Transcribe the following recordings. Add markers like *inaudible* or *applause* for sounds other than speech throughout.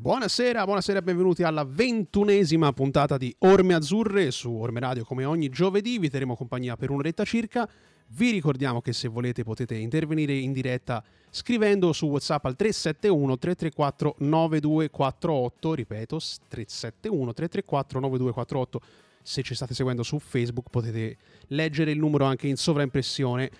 Buonasera, buonasera e benvenuti alla ventunesima puntata di Orme Azzurre su Orme Radio come ogni giovedì, vi terremo compagnia per un'oretta circa. Vi ricordiamo che se volete potete intervenire in diretta scrivendo su WhatsApp al 371 334 9248, ripeto 371 334 9248. Se ci state seguendo su Facebook potete leggere il numero anche in sovraimpressione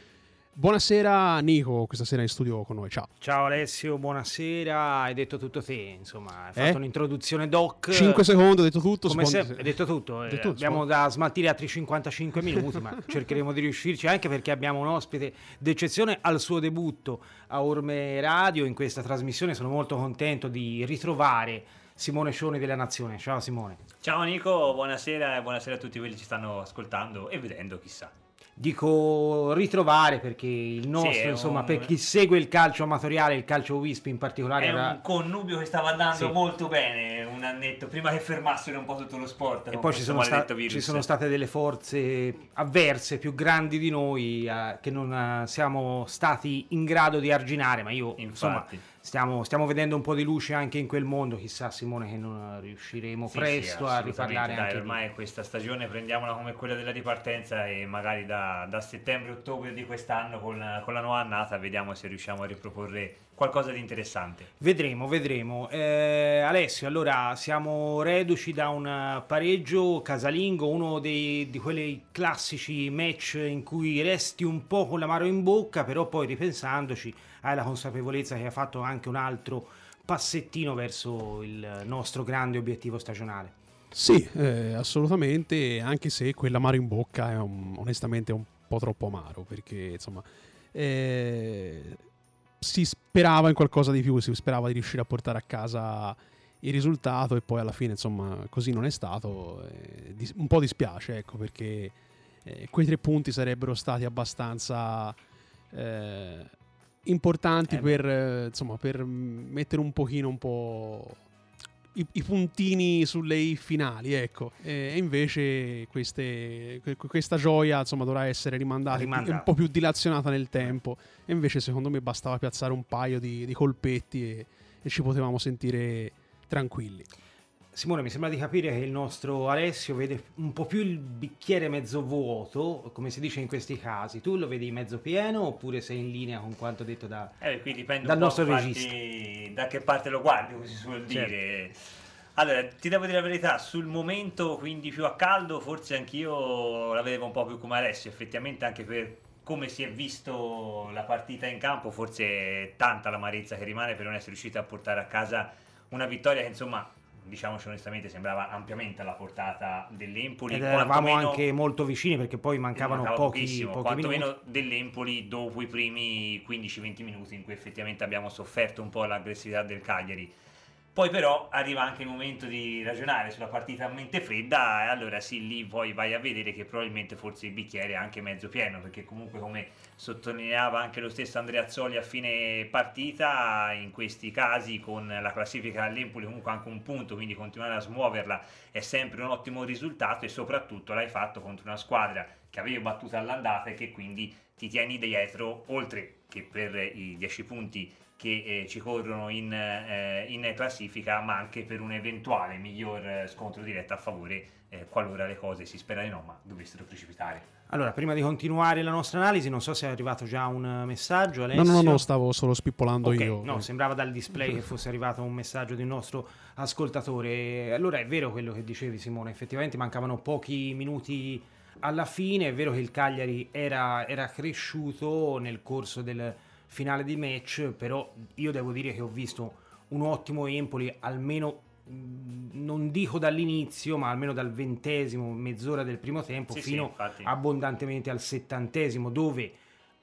Buonasera Nico, questa sera in studio con noi, ciao. Ciao Alessio, buonasera, hai detto tutto te, insomma, hai fatto eh? un'introduzione doc. 5 secondi, ho detto tutto. Come se... hai detto tutto, eh, detto, abbiamo da smaltire altri 55 minuti, ma *laughs* cercheremo di riuscirci anche perché abbiamo un ospite d'eccezione al suo debutto a Orme Radio in questa trasmissione, sono molto contento di ritrovare Simone Scioni della Nazione. Ciao Simone. Ciao Nico, buonasera e buonasera a tutti quelli che ci stanno ascoltando e vedendo, chissà dico ritrovare perché il nostro, sì, insomma, un... per chi segue il calcio amatoriale, il calcio Wisp in particolare, è era... un connubio che stava andando sì. molto bene un annetto prima che fermassero un po' tutto lo sport. E poi ci sono, sta- ci sono, state delle forze avverse più grandi di noi eh, che non eh, siamo stati in grado di arginare, ma io Infatti. insomma Stiamo, stiamo, vedendo un po' di luce anche in quel mondo, chissà Simone che non riusciremo sì, presto sì, a riparlare dai, anche ormai di... questa stagione prendiamola come quella della ripartenza e magari da, da settembre-ottobre di quest'anno con, con, la nuova annata vediamo se riusciamo a riproporre qualcosa di interessante. Vedremo, vedremo. Eh, Alessio, allora siamo reduci da un pareggio casalingo, uno dei, di quei classici match in cui resti un po' con l'amaro in bocca, però poi ripensandoci hai la consapevolezza che hai fatto anche un altro passettino verso il nostro grande obiettivo stagionale. Sì, eh, assolutamente, anche se quell'amaro in bocca è un, onestamente un po' troppo amaro, perché insomma eh, si sperava in qualcosa di più, si sperava di riuscire a portare a casa il risultato e poi alla fine insomma così non è stato. Eh, un po' dispiace, ecco, perché eh, quei tre punti sarebbero stati abbastanza eh, importanti eh per, eh, insomma, per mettere un pochino un po' i, i puntini sulle i finali, ecco. E, invece queste, questa gioia insomma, dovrà essere rimandata, rimandata. un po' più dilazionata nel tempo. E invece secondo me bastava piazzare un paio di, di colpetti e, e ci potevamo sentire tranquilli. Simone, mi sembra di capire che il nostro Alessio vede un po' più il bicchiere mezzo vuoto, come si dice in questi casi. Tu lo vedi mezzo pieno oppure sei in linea con quanto detto da, eh, qui dipende dal nostro regista? Da che parte lo guardi, come si suol certo. dire. Allora, ti devo dire la verità, sul momento quindi più a caldo, forse anch'io la vedevo un po' più come Alessio, effettivamente anche per come si è visto la partita in campo, forse è tanta l'amarezza che rimane per non essere riusciti a portare a casa una vittoria che insomma diciamoci onestamente, sembrava ampiamente alla portata dell'Empoli. Ed eravamo anche molto vicini perché poi mancavano pochi, pochi quantomeno minuti. dell'Empoli dopo i primi 15-20 minuti in cui effettivamente abbiamo sofferto un po' l'aggressività del Cagliari poi però arriva anche il momento di ragionare sulla partita a mente fredda e allora sì, lì poi vai a vedere che probabilmente forse il bicchiere è anche mezzo pieno, perché comunque come sottolineava anche lo stesso Andrea Zoli a fine partita, in questi casi con la classifica all'Empoli comunque anche un punto, quindi continuare a smuoverla è sempre un ottimo risultato e soprattutto l'hai fatto contro una squadra che avevi battuto all'andata e che quindi ti tieni dietro, oltre che per i 10 punti che eh, ci corrono in, eh, in, classifica, ma anche per un eventuale miglior eh, scontro diretto a favore eh, qualora le cose si spera di no, ma dovessero precipitare. Allora, prima di continuare la nostra analisi, non so se è arrivato già un messaggio. Alessio. No, no, no, stavo solo spippolando okay, io. No, sembrava dal display che fosse arrivato un messaggio di un nostro ascoltatore. Allora è vero quello che dicevi, Simone. Effettivamente mancavano pochi minuti alla fine. È vero che il Cagliari era, era cresciuto nel corso del finale di match, però io devo dire che ho visto un ottimo Empoli almeno non dico dall'inizio, ma almeno dal ventesimo, mezz'ora del primo tempo, sì, fino sì, abbondantemente al settantesimo, dove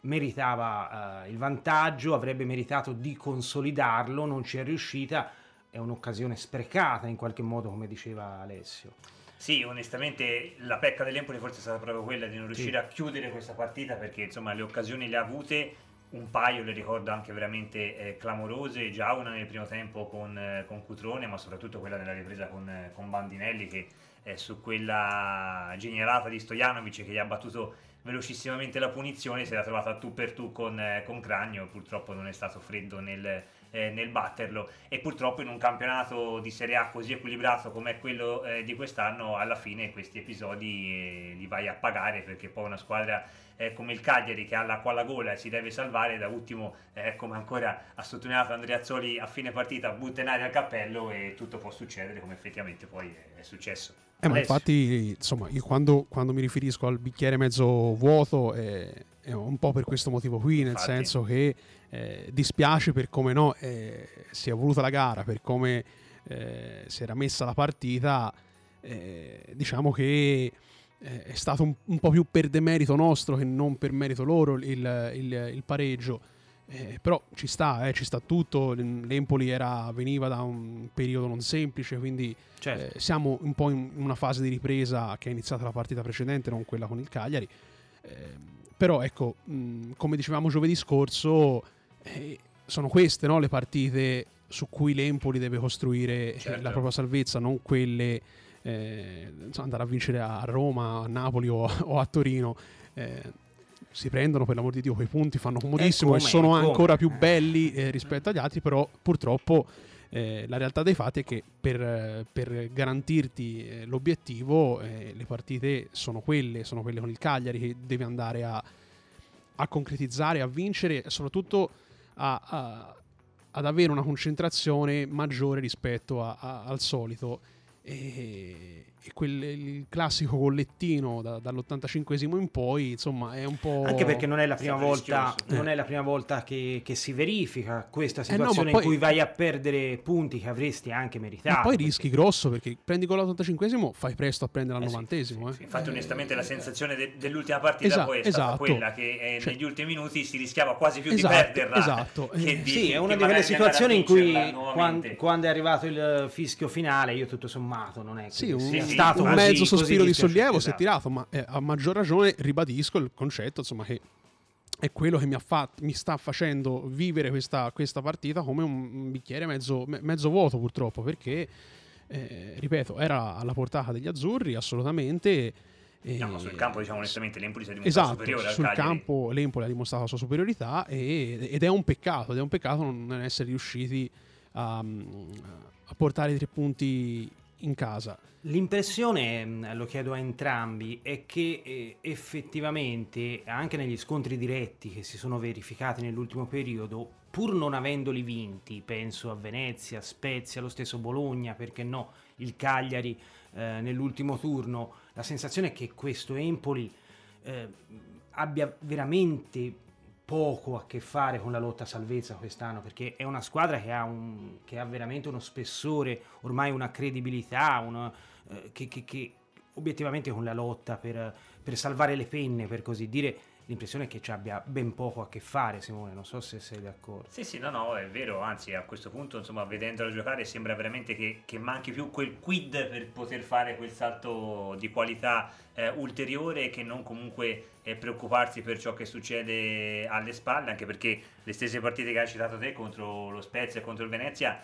meritava uh, il vantaggio, avrebbe meritato di consolidarlo, non ci è riuscita, è un'occasione sprecata in qualche modo, come diceva Alessio. Sì, onestamente la pecca dell'Empoli forse è stata proprio quella di non riuscire sì. a chiudere questa partita perché insomma le occasioni le ha avute un paio le ricordo anche veramente eh, clamorose, già una nel primo tempo con, eh, con Cutrone, ma soprattutto quella nella ripresa con, eh, con Bandinelli che su quella genialata di Stojanovic che gli ha battuto velocissimamente la punizione si era trovata tu per tu con, eh, con Cragno, purtroppo non è stato freddo nel eh, nel batterlo e purtroppo in un campionato di Serie A così equilibrato come quello eh, di quest'anno alla fine questi episodi eh, li vai a pagare perché poi una squadra eh, come il Cagliari che ha l'acqua alla gola e si deve salvare da ultimo eh, come ancora ha sottolineato Andrea Azzoli a fine partita butta in aria il cappello e tutto può succedere come effettivamente poi è, è successo eh, ma infatti insomma io quando, quando, mi riferisco al bicchiere mezzo vuoto è, è un po' per questo motivo qui nel infatti. senso che eh, dispiace per come no eh, si è voluta la gara per come eh, si era messa la partita diciamo che è stato un, un, po' più per demerito nostro che non per merito loro il, il, il pareggio. Eh, però ci sta, eh, ci sta tutto. L'Empoli era, veniva da un periodo non semplice, quindi certo. eh, siamo un po' in una fase di ripresa che è iniziata la partita precedente, non quella con il Cagliari. Eh, però ecco, mh, come dicevamo giovedì scorso, eh, sono queste no, le partite su cui l'Empoli deve costruire certo. la propria salvezza, non quelle eh, andare a vincere a Roma, a Napoli o, *laughs* o a Torino. Eh, si prendono per l'amor di Dio quei punti, fanno comodissimo e, come, e sono ancora più belli eh, rispetto agli altri, però purtroppo eh, la realtà dei fatti è che per, per garantirti eh, l'obiettivo eh, le partite sono quelle, sono quelle con il Cagliari che devi andare a, a concretizzare, a vincere e soprattutto a, a, ad avere una concentrazione maggiore rispetto al solito. E, e quel, il classico collettino da, dall'85esimo in poi, insomma, è un po'. Anche perché non è la prima, volta, non è la prima volta che, che, si verifica questa situazione eh no, poi, in cui vai a perdere punti che avresti anche meritato. E poi perché... rischi grosso perché prendi con l'85esimo, fai presto a prendere al eh 90esimo. Sì, eh. Sì, infatti, onestamente, la sensazione de- dell'ultima partita esatto, poi è stata esatto. quella che eh, cioè, negli ultimi minuti si rischiava quasi più esatto, di perderla. Esatto. Che di, sì, è una di quelle situazioni in cui quando, quando, è arrivato il fischio finale, io tutto sommato non è sì, un, sì, stato un mezzo sospiro di sollievo esatto. si è esatto. tirato, ma eh, a maggior ragione ribadisco il concetto, insomma, che è quello che mi, fatto, mi sta facendo vivere questa, questa, partita come un bicchiere mezzo, mezzo vuoto, purtroppo, perché, eh, ripeto, era alla portata degli azzurri, assolutamente. E... No, sul campo, diciamo onestamente, l'Empoli si è dimostrato esatto, superiore sul campo l'Empoli ha dimostrato la sua superiorità e, ed è un peccato, ed è un peccato non essere riusciti a, a portare i tre punti in casa. L'impressione, lo chiedo a entrambi, è che eh, effettivamente anche negli scontri diretti che si sono verificati nell'ultimo periodo, pur non avendoli vinti, penso a Venezia, Spezia, lo stesso Bologna, perché no, il Cagliari eh, nell'ultimo turno, la sensazione è che questo Empoli eh, abbia veramente poco a che fare con la lotta a salvezza quest'anno perché è una squadra che ha, un, che ha veramente uno spessore, ormai una credibilità, una, eh, che, che, che, obiettivamente con la lotta per, per salvare le penne, per così dire, l'impressione è che ci abbia ben poco a che fare, Simone. Non so se sei d'accordo. Sì, sì, no, no, è vero. Anzi, a questo punto, insomma, vedendolo giocare, sembra veramente che, che manchi più quel quid per poter fare quel salto di qualità eh, ulteriore che non comunque eh, preoccuparsi per ciò che succede alle spalle, anche perché le stesse partite che hai citato te contro lo Spezia e contro il Venezia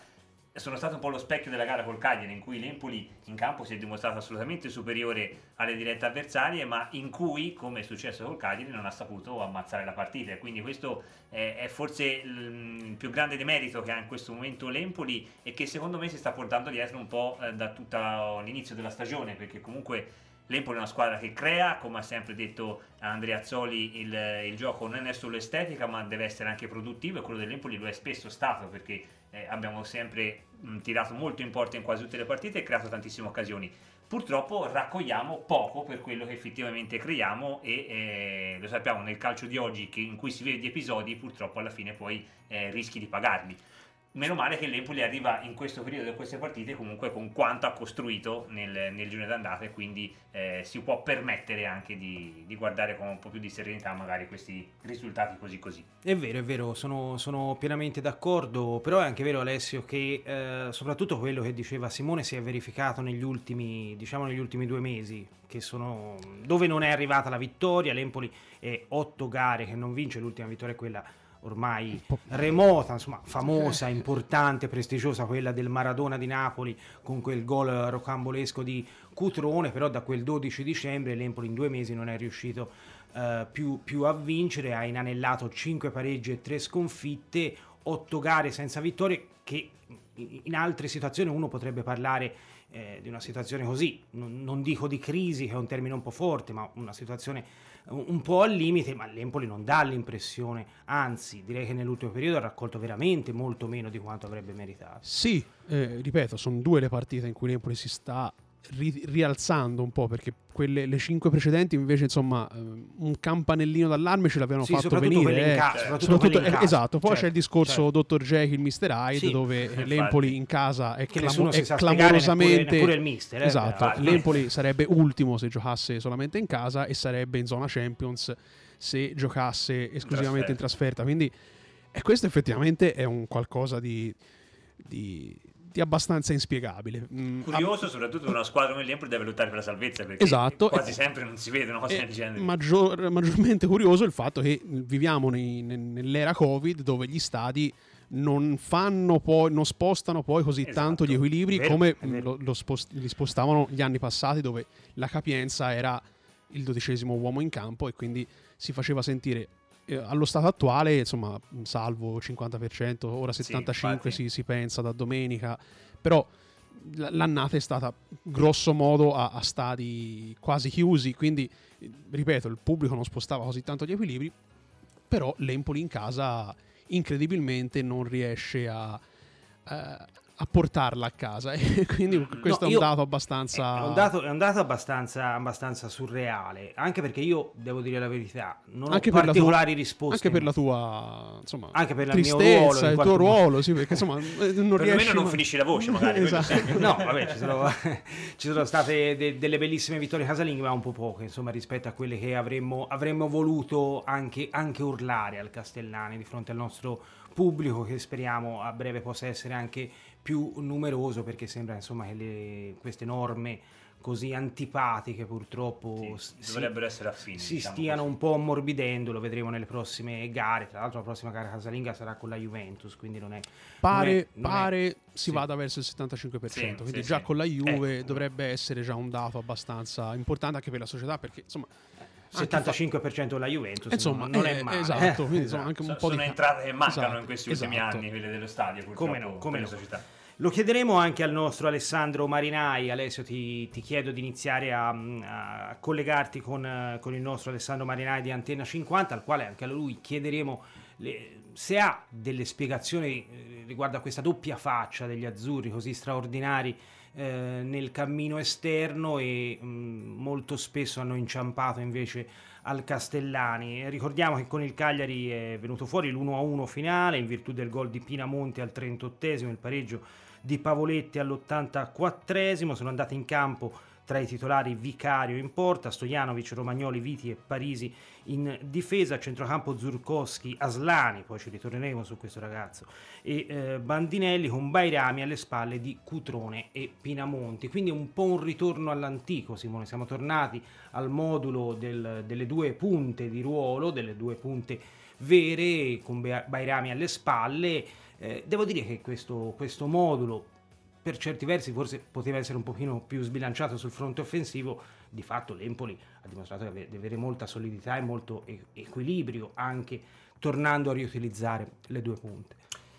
sono stato un po' lo specchio della gara col Cagliari in cui l'Empoli in campo si è dimostrato assolutamente superiore alle dirette avversarie ma in cui come è successo col Cagliari non ha saputo ammazzare la partita. Quindi questo è, è forse il più grande demerito che ha in questo momento l'Empoli e che secondo me si sta portando dietro un po' eh, da tutto l'inizio della stagione perché comunque L'Empoli è una squadra che crea, come ha sempre detto Andrea Azzoli, il, il, gioco non è solo estetica ma deve essere anche produttivo e quello dell'Empoli lo è spesso stato perché eh, abbiamo sempre mh, tirato molto in porta in quasi tutte le partite e creato tantissime occasioni. Purtroppo raccogliamo poco per quello che effettivamente creiamo e eh, lo sappiamo nel calcio di oggi che, in cui si vede gli episodi purtroppo alla fine poi eh, rischi di pagarli. Meno male che l'Empoli arriva in questo periodo di queste partite comunque con quanto ha costruito nel, nel girone d'andata e quindi eh, si può permettere anche di, di, guardare con un po' più di serenità magari questi risultati così così. È vero, è vero, sono, sono pienamente d'accordo, però è anche vero Alessio che eh, soprattutto quello che diceva Simone si è verificato negli ultimi, diciamo negli ultimi due mesi, sono, dove non è arrivata la vittoria, l'Empoli è otto gare che non vince, l'ultima vittoria è quella ormai remota, insomma, famosa, importante, prestigiosa, quella del Maradona di Napoli con quel gol rocambolesco di Cutrone, però da quel 12 dicembre l'Empoli in due mesi non è riuscito uh, più, più, a vincere, ha inanellato 5 pareggi e 3 sconfitte, otto gare senza vittorie che in altre situazioni uno potrebbe parlare eh, di una situazione così, non, non, dico di crisi che è un termine un po' forte, ma una situazione un, po' al limite, ma l'Empoli non dà l'impressione, anzi direi che nell'ultimo periodo ha raccolto veramente molto meno di quanto avrebbe meritato. Sì, eh, ripeto, sono due le partite in cui l'Empoli si sta ri- rialzando un po' perché quelle, le cinque precedenti invece insomma um, un campanellino d'allarme ce l'avevano sì, fatto venire eh. ca- soprattutto soprattutto, eh, esatto poi certo, c'è il discorso certo. Dr. Jekyll Mr. Hyde sì, dove infatti. l'Empoli in casa è, clamo- è clamorosamente neppure, neppure mister, eh, esatto l'Empoli sarebbe ultimo se giocasse solamente in casa e sarebbe in zona Champions se giocasse esclusivamente in trasferta, in trasferta. quindi e questo effettivamente è un qualcosa di di abbastanza inspiegabile. Mm, Curioso, ab- soprattutto una squadra come l'Empoli deve lottare per la salvezza perché esatto, quasi sempre non si vedono cose del genere. Maggior, maggiormente curioso il fatto che viviamo nei, nell'era Covid dove gli stadi non fanno poi, non spostano poi così esatto. tanto gli equilibri vero, come lo, lo spost- li spostavano gli anni passati dove la capienza era il dodicesimo uomo in campo e quindi si faceva sentire eh, allo stato attuale, insomma, salvo 50%, ora 75% sì, si, si, pensa da domenica, però l'annata è stata grosso modo a, a stadi quasi chiusi, quindi ripeto, il pubblico non spostava così tanto gli equilibri, però l'Empoli in casa incredibilmente non riesce a, a, eh, a portarla a casa. *laughs* E quindi questo no, è un dato abbastanza. È un dato, è un dato abbastanza, abbastanza, surreale. Anche perché io devo dire la verità, non anche ho particolari tua, risposte. Anche per la tua insomma, anche per tristezza, mio ruolo, il tuo ruolo, sì, perché insomma, *laughs* eh, non riesci. non finisci la voce, magari. *laughs* esatto. no, vabbè, ci sono, ci sono state de, delle bellissime vittorie casalinghe, ma un po' poche, insomma, rispetto a quelle che avremmo, avremmo voluto anche, anche urlare al Castellani di fronte al nostro pubblico che speriamo a breve possa essere anche più numeroso perché sembra insomma che le, queste norme così antipatiche purtroppo sì, si, dovrebbero essere affini si diciamo stiano così. un po' ammorbidendo lo vedremo nelle prossime gare tra l'altro la prossima gara casalinga sarà con la Juventus quindi non è pare, non è, non pare è, si sì. vada verso il 75% sì, quindi già con la Juve ecco. dovrebbe essere già un dato abbastanza importante anche per la società perché insomma 75% della Juventus insomma, non è, è male esatto, quindi esatto. anche un so, po' sono di... entrate che mancano esatto, in questi ultimi esatto. anni quelle dello stadio come no, come no. società lo chiederemo anche al nostro Alessandro Marinai. Alessio, ti, ti chiedo di iniziare a, a collegarti con, con, il nostro Alessandro Marinai di Antenna 50, al quale anche a lui chiederemo le, se ha delle spiegazioni eh, riguardo a questa doppia faccia degli azzurri così straordinari eh, nel cammino esterno e mh, molto spesso hanno inciampato invece al Castellani. Ricordiamo che con il Cagliari è venuto fuori l'1-1 finale in virtù del gol di Pinamonti al 38esimo, il pareggio di Pavoletti all'84esimo, sono andati in campo tra i titolari Vicario in porta, Stojanovic, Romagnoli, Viti e Parisi in difesa, centrocampo Zurkowski, Aslani, poi ci ritorneremo su questo ragazzo, e eh, Bandinelli con Bairami alle spalle di Cutrone e Pinamonti. Quindi un po' un ritorno all'antico, Simone, siamo tornati al modulo del, delle due punte di ruolo, delle due punte vere, con Bairami alle spalle. Eh, devo dire che questo, questo modulo per certi versi forse poteva essere un pochino più sbilanciato sul fronte offensivo, di fatto l'Empoli ha dimostrato di avere molta solidità e molto equilibrio anche tornando a riutilizzare le due punte.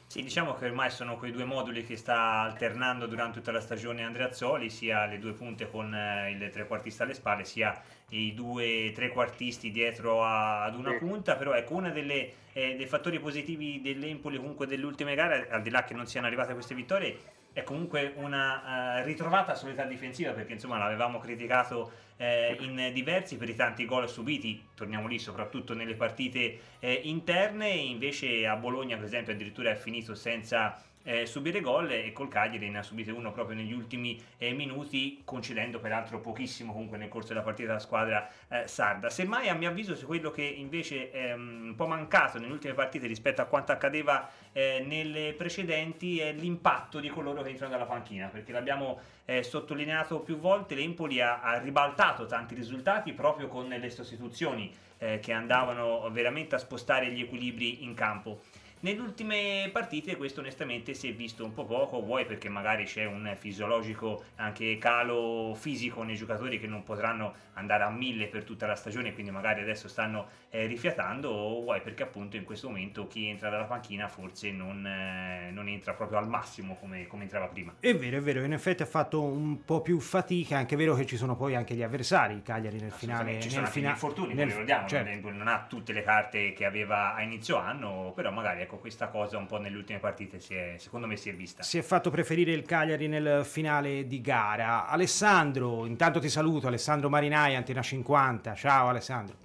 Sì, diciamo che ormai sono quei due moduli che sta alternando durante tutta la stagione Andreazzoli, sia le due punte con eh, il trequartista alle spalle, sia i due trequartisti dietro a, ad una punta, però ecco uno eh, dei fattori positivi dell'Empoli comunque delle ultime gare, al di là che non siano arrivate queste vittorie, è comunque una uh, ritrovata solidità difensiva perché insomma l'avevamo criticato eh, in diversi per i tanti gol subiti, torniamo lì soprattutto nelle partite eh, interne, invece a Bologna per esempio addirittura è finito senza eh, subire gol e col Cagliari ne ha subito uno proprio negli ultimi eh, minuti, concedendo peraltro pochissimo comunque nel corso della partita la squadra eh, sarda. Semmai a mio avviso su quello che invece è um, un po' mancato nelle ultime partite rispetto a quanto accadeva eh, nelle precedenti è l'impatto di coloro che entrano dalla panchina, perché l'abbiamo eh, sottolineato più volte, l'Empoli ha, ha ribaltato tanti risultati proprio con le sostituzioni eh, che andavano veramente a spostare gli equilibri in campo. Nelle ultime partite questo onestamente si è visto un po' poco, vuoi perché magari c'è un fisiologico anche calo fisico nei giocatori che non potranno andare a mille per tutta la stagione, quindi magari adesso stanno eh, rifiatando, o vuoi perché appunto in questo momento chi entra dalla panchina forse non, eh, non entra proprio al massimo come, come, entrava prima. È vero, è vero, in effetti ha fatto un po' più fatica, anche vero che ci sono poi anche gli avversari, il Cagliari nel finale. Ci sono fina- gli infortuni, nel, ricordiamo, certo. non ha tutte le carte che aveva a inizio anno, però magari ecco ecco, questa cosa un po' nelle ultime partite si è, secondo me si è vista. Si è fatto preferire il Cagliari nel finale di gara. Alessandro, intanto ti saluto, Alessandro Marinai, Antena 50. Ciao Alessandro.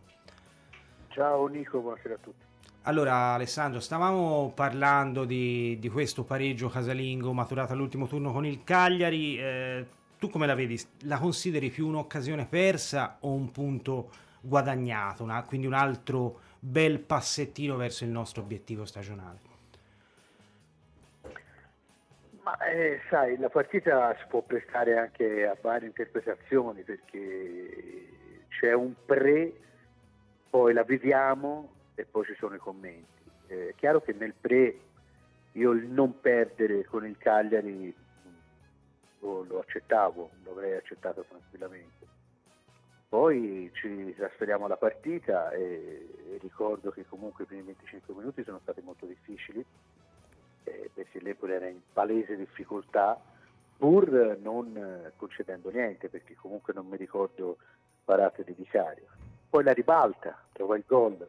Ciao Nico, buonasera a tutti. Allora Alessandro, stavamo parlando di, di questo pareggio casalingo maturato all'ultimo turno con il Cagliari. Eh, tu come la vedi? La consideri più un'occasione persa o un punto guadagnato? Una, quindi un altro bel passettino verso il nostro obiettivo stagionale. Ma eh, sai, la partita si può prestare anche a varie interpretazioni perché c'è un pre, poi la vediamo e poi ci sono i commenti. È chiaro che nel pre io il non perdere con il Cagliari lo, lo accettavo, l'avrei accettato tranquillamente. Poi ci trasferiamo alla partita e, ricordo che comunque i primi 25 minuti sono stati molto difficili eh, perché l'Empoli era in palese difficoltà pur non concedendo niente perché comunque non mi ricordo parate di Vicario. Poi la ribalta, trova il gol,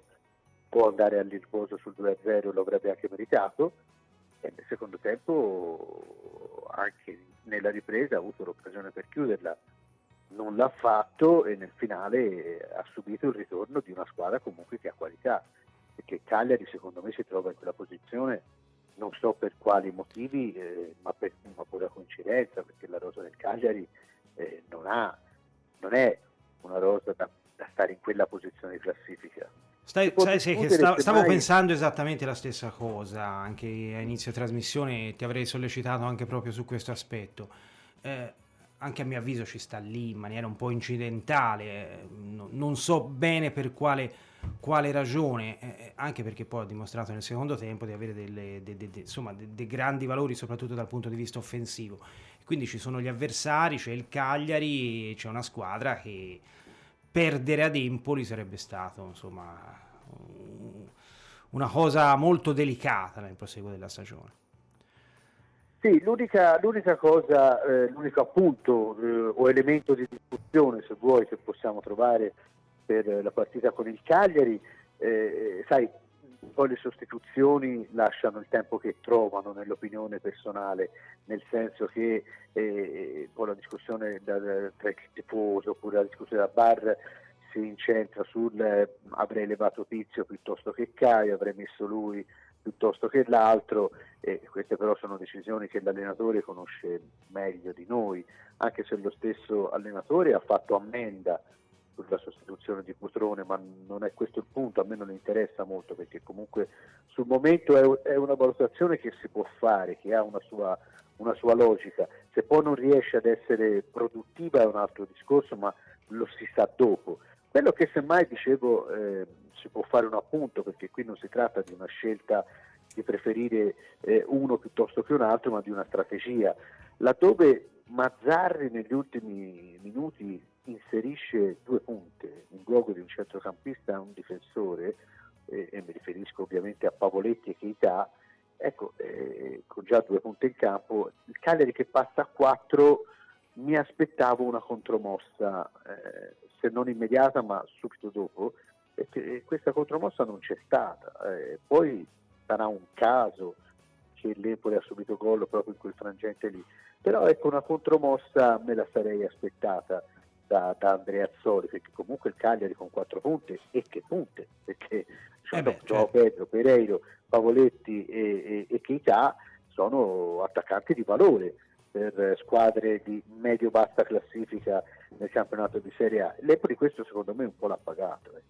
può andare al riposo sul 2-0, lo avrebbe anche meritato e nel secondo tempo anche nella ripresa ha avuto l'occasione per chiuderla non l'ha fatto e nel finale ha subito il ritorno di una squadra comunque che ha qualità perché Cagliari secondo me si trova in quella posizione. Non so per quali motivi eh, ma per una pura coincidenza perché la rosa del Cagliari eh, non, ha, non è una rosa da, da, stare in quella posizione di classifica. Stai, sai, sai che sta, stavo mai... pensando esattamente la stessa cosa anche a inizio trasmissione ti avrei sollecitato anche proprio su questo aspetto. Eh, anche a mio avviso ci sta lì in maniera un po' incidentale, non so bene per quale, quale ragione, eh, anche perché poi ha dimostrato nel secondo tempo di avere delle, de, de, de, insomma, dei grandi valori soprattutto dal punto di vista offensivo. Quindi ci sono gli avversari, c'è il Cagliari, c'è una squadra che perdere ad Empoli sarebbe stato insomma, una cosa molto delicata nel proseguo della stagione. Sì, l'unica, l'unica cosa, eh, l'unico appunto eh, o elemento di discussione, se vuoi, che possiamo trovare per la partita con il Cagliari, eh, sai, poi le sostituzioni lasciano il tempo che trovano nell'opinione personale, nel senso che eh, poi la discussione da, tra il tifoso oppure la discussione da bar si incentra sul eh, avrei levato Tizio piuttosto che Caio, avrei messo lui piuttosto che l'altro e queste però sono decisioni che l'allenatore conosce meglio di noi, anche se lo stesso allenatore ha fatto ammenda sulla sostituzione di Putrone, ma non è questo il punto, a me non interessa molto perché comunque sul momento è, una valutazione che si può fare, che ha una sua, una sua logica, se poi non riesce ad essere produttiva è un altro discorso, ma lo si sa dopo. Quello che semmai dicevo eh, si può fare un appunto perché qui non si tratta di una scelta di preferire eh, uno piuttosto che un altro, ma di una strategia. Laddove Mazzarri negli ultimi minuti inserisce due punte in luogo di un centrocampista e un difensore, eh, e mi riferisco ovviamente a Pavoletti e Keita, ecco, eh, con già due punte in campo, il Cagliari che passa a quattro mi aspettavo una contromossa, eh, se non immediata ma subito dopo, e questa contromossa non c'è stata. Eh, poi sarà un caso che l'Empoli ha subito gol proprio in quel frangente lì, però ecco una contromossa me la sarei aspettata da, da Andrea Azzoli, perché comunque il Cagliari con quattro punte, e che punte, perché eh beh, certo. Pedro, Pereiro, Pavoletti e, e, e Keita sono attaccanti di valore per squadre di medio-bassa classifica nel campionato di Serie A. L'Empoli questo secondo me un po' l'ha pagato. Eh.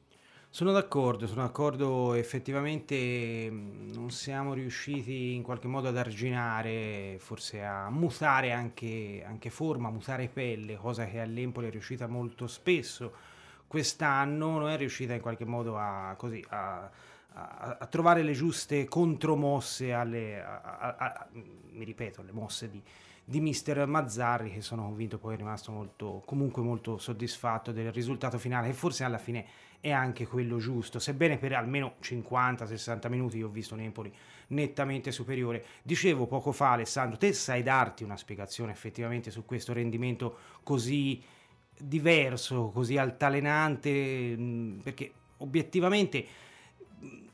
Sono d'accordo, sono d'accordo, effettivamente non siamo riusciti in qualche modo ad arginare, forse a mutare anche, anche forma, mutare pelle, cosa che all'Empoli è riuscita molto spesso. Quest'anno non è riuscita in qualche modo a, così, a, a, a, trovare le giuste contromosse alle, mi ripeto, alle mosse di, di mister Mazzarri che sono convinto poi è rimasto molto, comunque molto soddisfatto del risultato finale e forse alla fine è anche quello giusto. Sebbene per almeno 50-60 minuti io ho visto un Empoli nettamente superiore. Dicevo poco fa Alessandro te sai darti una spiegazione effettivamente su questo rendimento così diverso così altalenante? Perché obiettivamente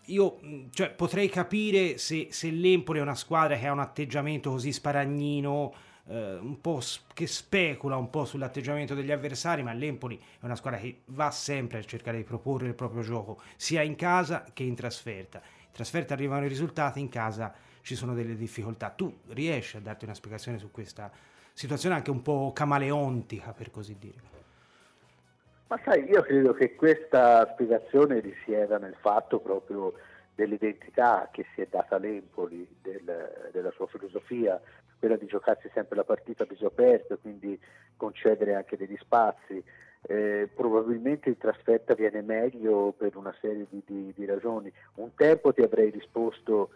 io cioè, potrei capire se, se l'Empoli è una squadra che ha un atteggiamento così sparagnino, eh, un po' che specula un po' sull'atteggiamento degli avversari, ma l'Empoli è una squadra che va sempre a cercare di proporre il proprio gioco, sia in casa che in trasferta. In trasferta arrivano i risultati, in casa ci sono delle difficoltà. Tu riesci a darti una spiegazione su questa situazione anche un po' camaleontica, per così dire? Ma sai, io credo che questa spiegazione risieda nel fatto proprio dell'identità che si è data all'Empoli, del, della sua filosofia, quella di giocarsi sempre la partita a viso aperto, quindi concedere anche degli spazi. Eh, probabilmente in trasferta viene meglio per una serie di, di, di ragioni. Un tempo ti avrei risposto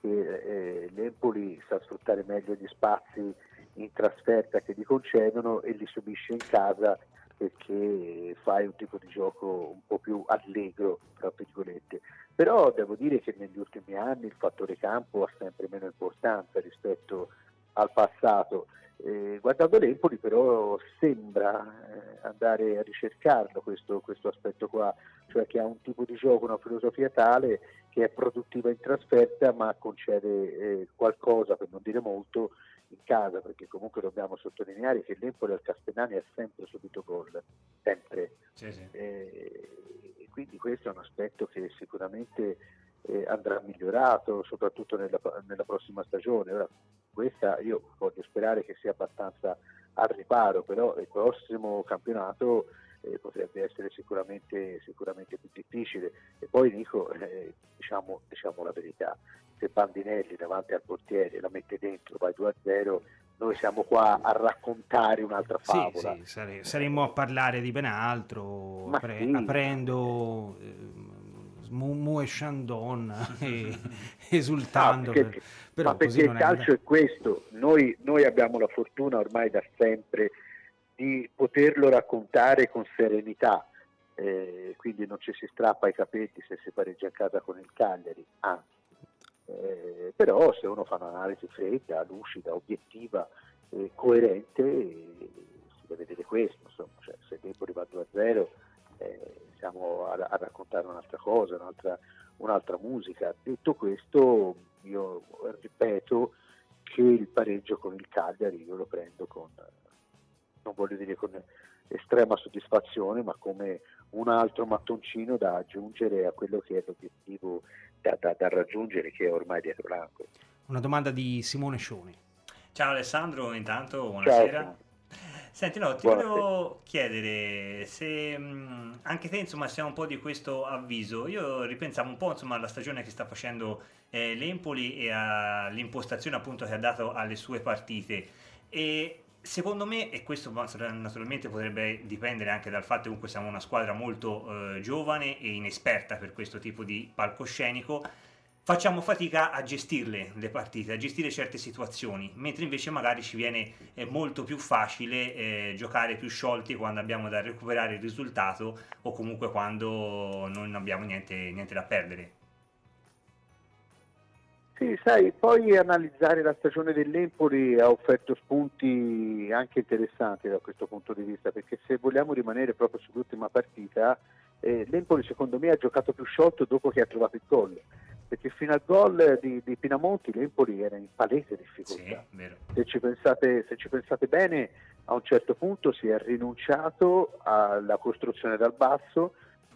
che eh, l'Empoli sa sfruttare meglio gli spazi in trasferta che gli concedono e li subisce in casa perché fai un tipo di gioco un po' più allegro, tra virgolette. Però devo dire che negli ultimi anni il fattore campo ha sempre meno importanza rispetto al passato. Eh, guardando l'Empoli però sembra eh, andare a ricercarlo questo, questo, aspetto qua, cioè che ha un tipo di gioco, una filosofia tale che è produttiva in trasferta ma concede eh, qualcosa, per non dire molto, in casa, perché comunque dobbiamo sottolineare che l'Empoli al Castellani ha sempre subito gol, sempre. Sì, sì. E quindi questo è un aspetto che sicuramente eh, andrà migliorato, soprattutto nella, nella, prossima stagione. Ora, questa io voglio sperare che sia abbastanza al riparo, però il prossimo campionato eh, potrebbe essere sicuramente, sicuramente, più difficile. E poi Nico, eh, diciamo, diciamo la verità, se Bandinelli davanti al portiere la mette dentro, vai 2-0, noi siamo qua a raccontare un'altra favola. Sì, sì, sare- saremmo a parlare di ben altro, apre- sì. aprendo eh, Mumu e Chandon *laughs* e esultando. No, perché, per, ma perché il calcio è... è questo, noi, noi abbiamo la fortuna ormai da sempre di poterlo raccontare con serenità. Eh, quindi non ci si strappa i capelli se si pareggia a casa con il Cagliari, anzi, eh, però se uno fa un'analisi fredda, lucida, obiettiva, eh, coerente, si deve vedere questo, insomma, cioè, se Deboli va 2-0 eh, siamo a, a, raccontare un'altra cosa, un'altra, un'altra musica. Detto questo, io ripeto che il pareggio con il Cagliari io lo prendo con, non voglio dire con estrema soddisfazione, ma come un altro mattoncino da aggiungere a quello che è l'obiettivo da, da, da raggiungere, che è ormai dietro l'angolo. Una domanda di Simone Scioni. Ciao Alessandro, intanto buonasera. Ciao. Senti, no, ti Buonasera. volevo chiedere se mh, anche te insomma siamo un po' di questo avviso. Io ripensavo un po' insomma alla stagione che sta facendo eh, l'Empoli e all'impostazione appunto che ha dato alle sue partite. E Secondo me, e questo naturalmente potrebbe dipendere anche dal fatto che comunque siamo una squadra molto eh, giovane e inesperta per questo tipo di palcoscenico, facciamo fatica a gestirle le partite, a gestire certe situazioni, mentre invece magari ci viene eh, molto più facile eh, giocare più sciolti quando abbiamo da recuperare il risultato o comunque quando non abbiamo niente, niente da perdere. Sì, sai, poi analizzare la stagione dell'Empoli ha offerto spunti anche interessanti da questo punto di vista, perché se vogliamo rimanere proprio sull'ultima partita, eh, l'Empoli secondo me ha giocato più sciolto dopo che ha trovato il gol, perché fino al gol di, di Pinamonti l'Empoli era in palese difficoltà. Sì, se, ci pensate, se ci pensate bene, a un certo punto si è rinunciato alla costruzione dal basso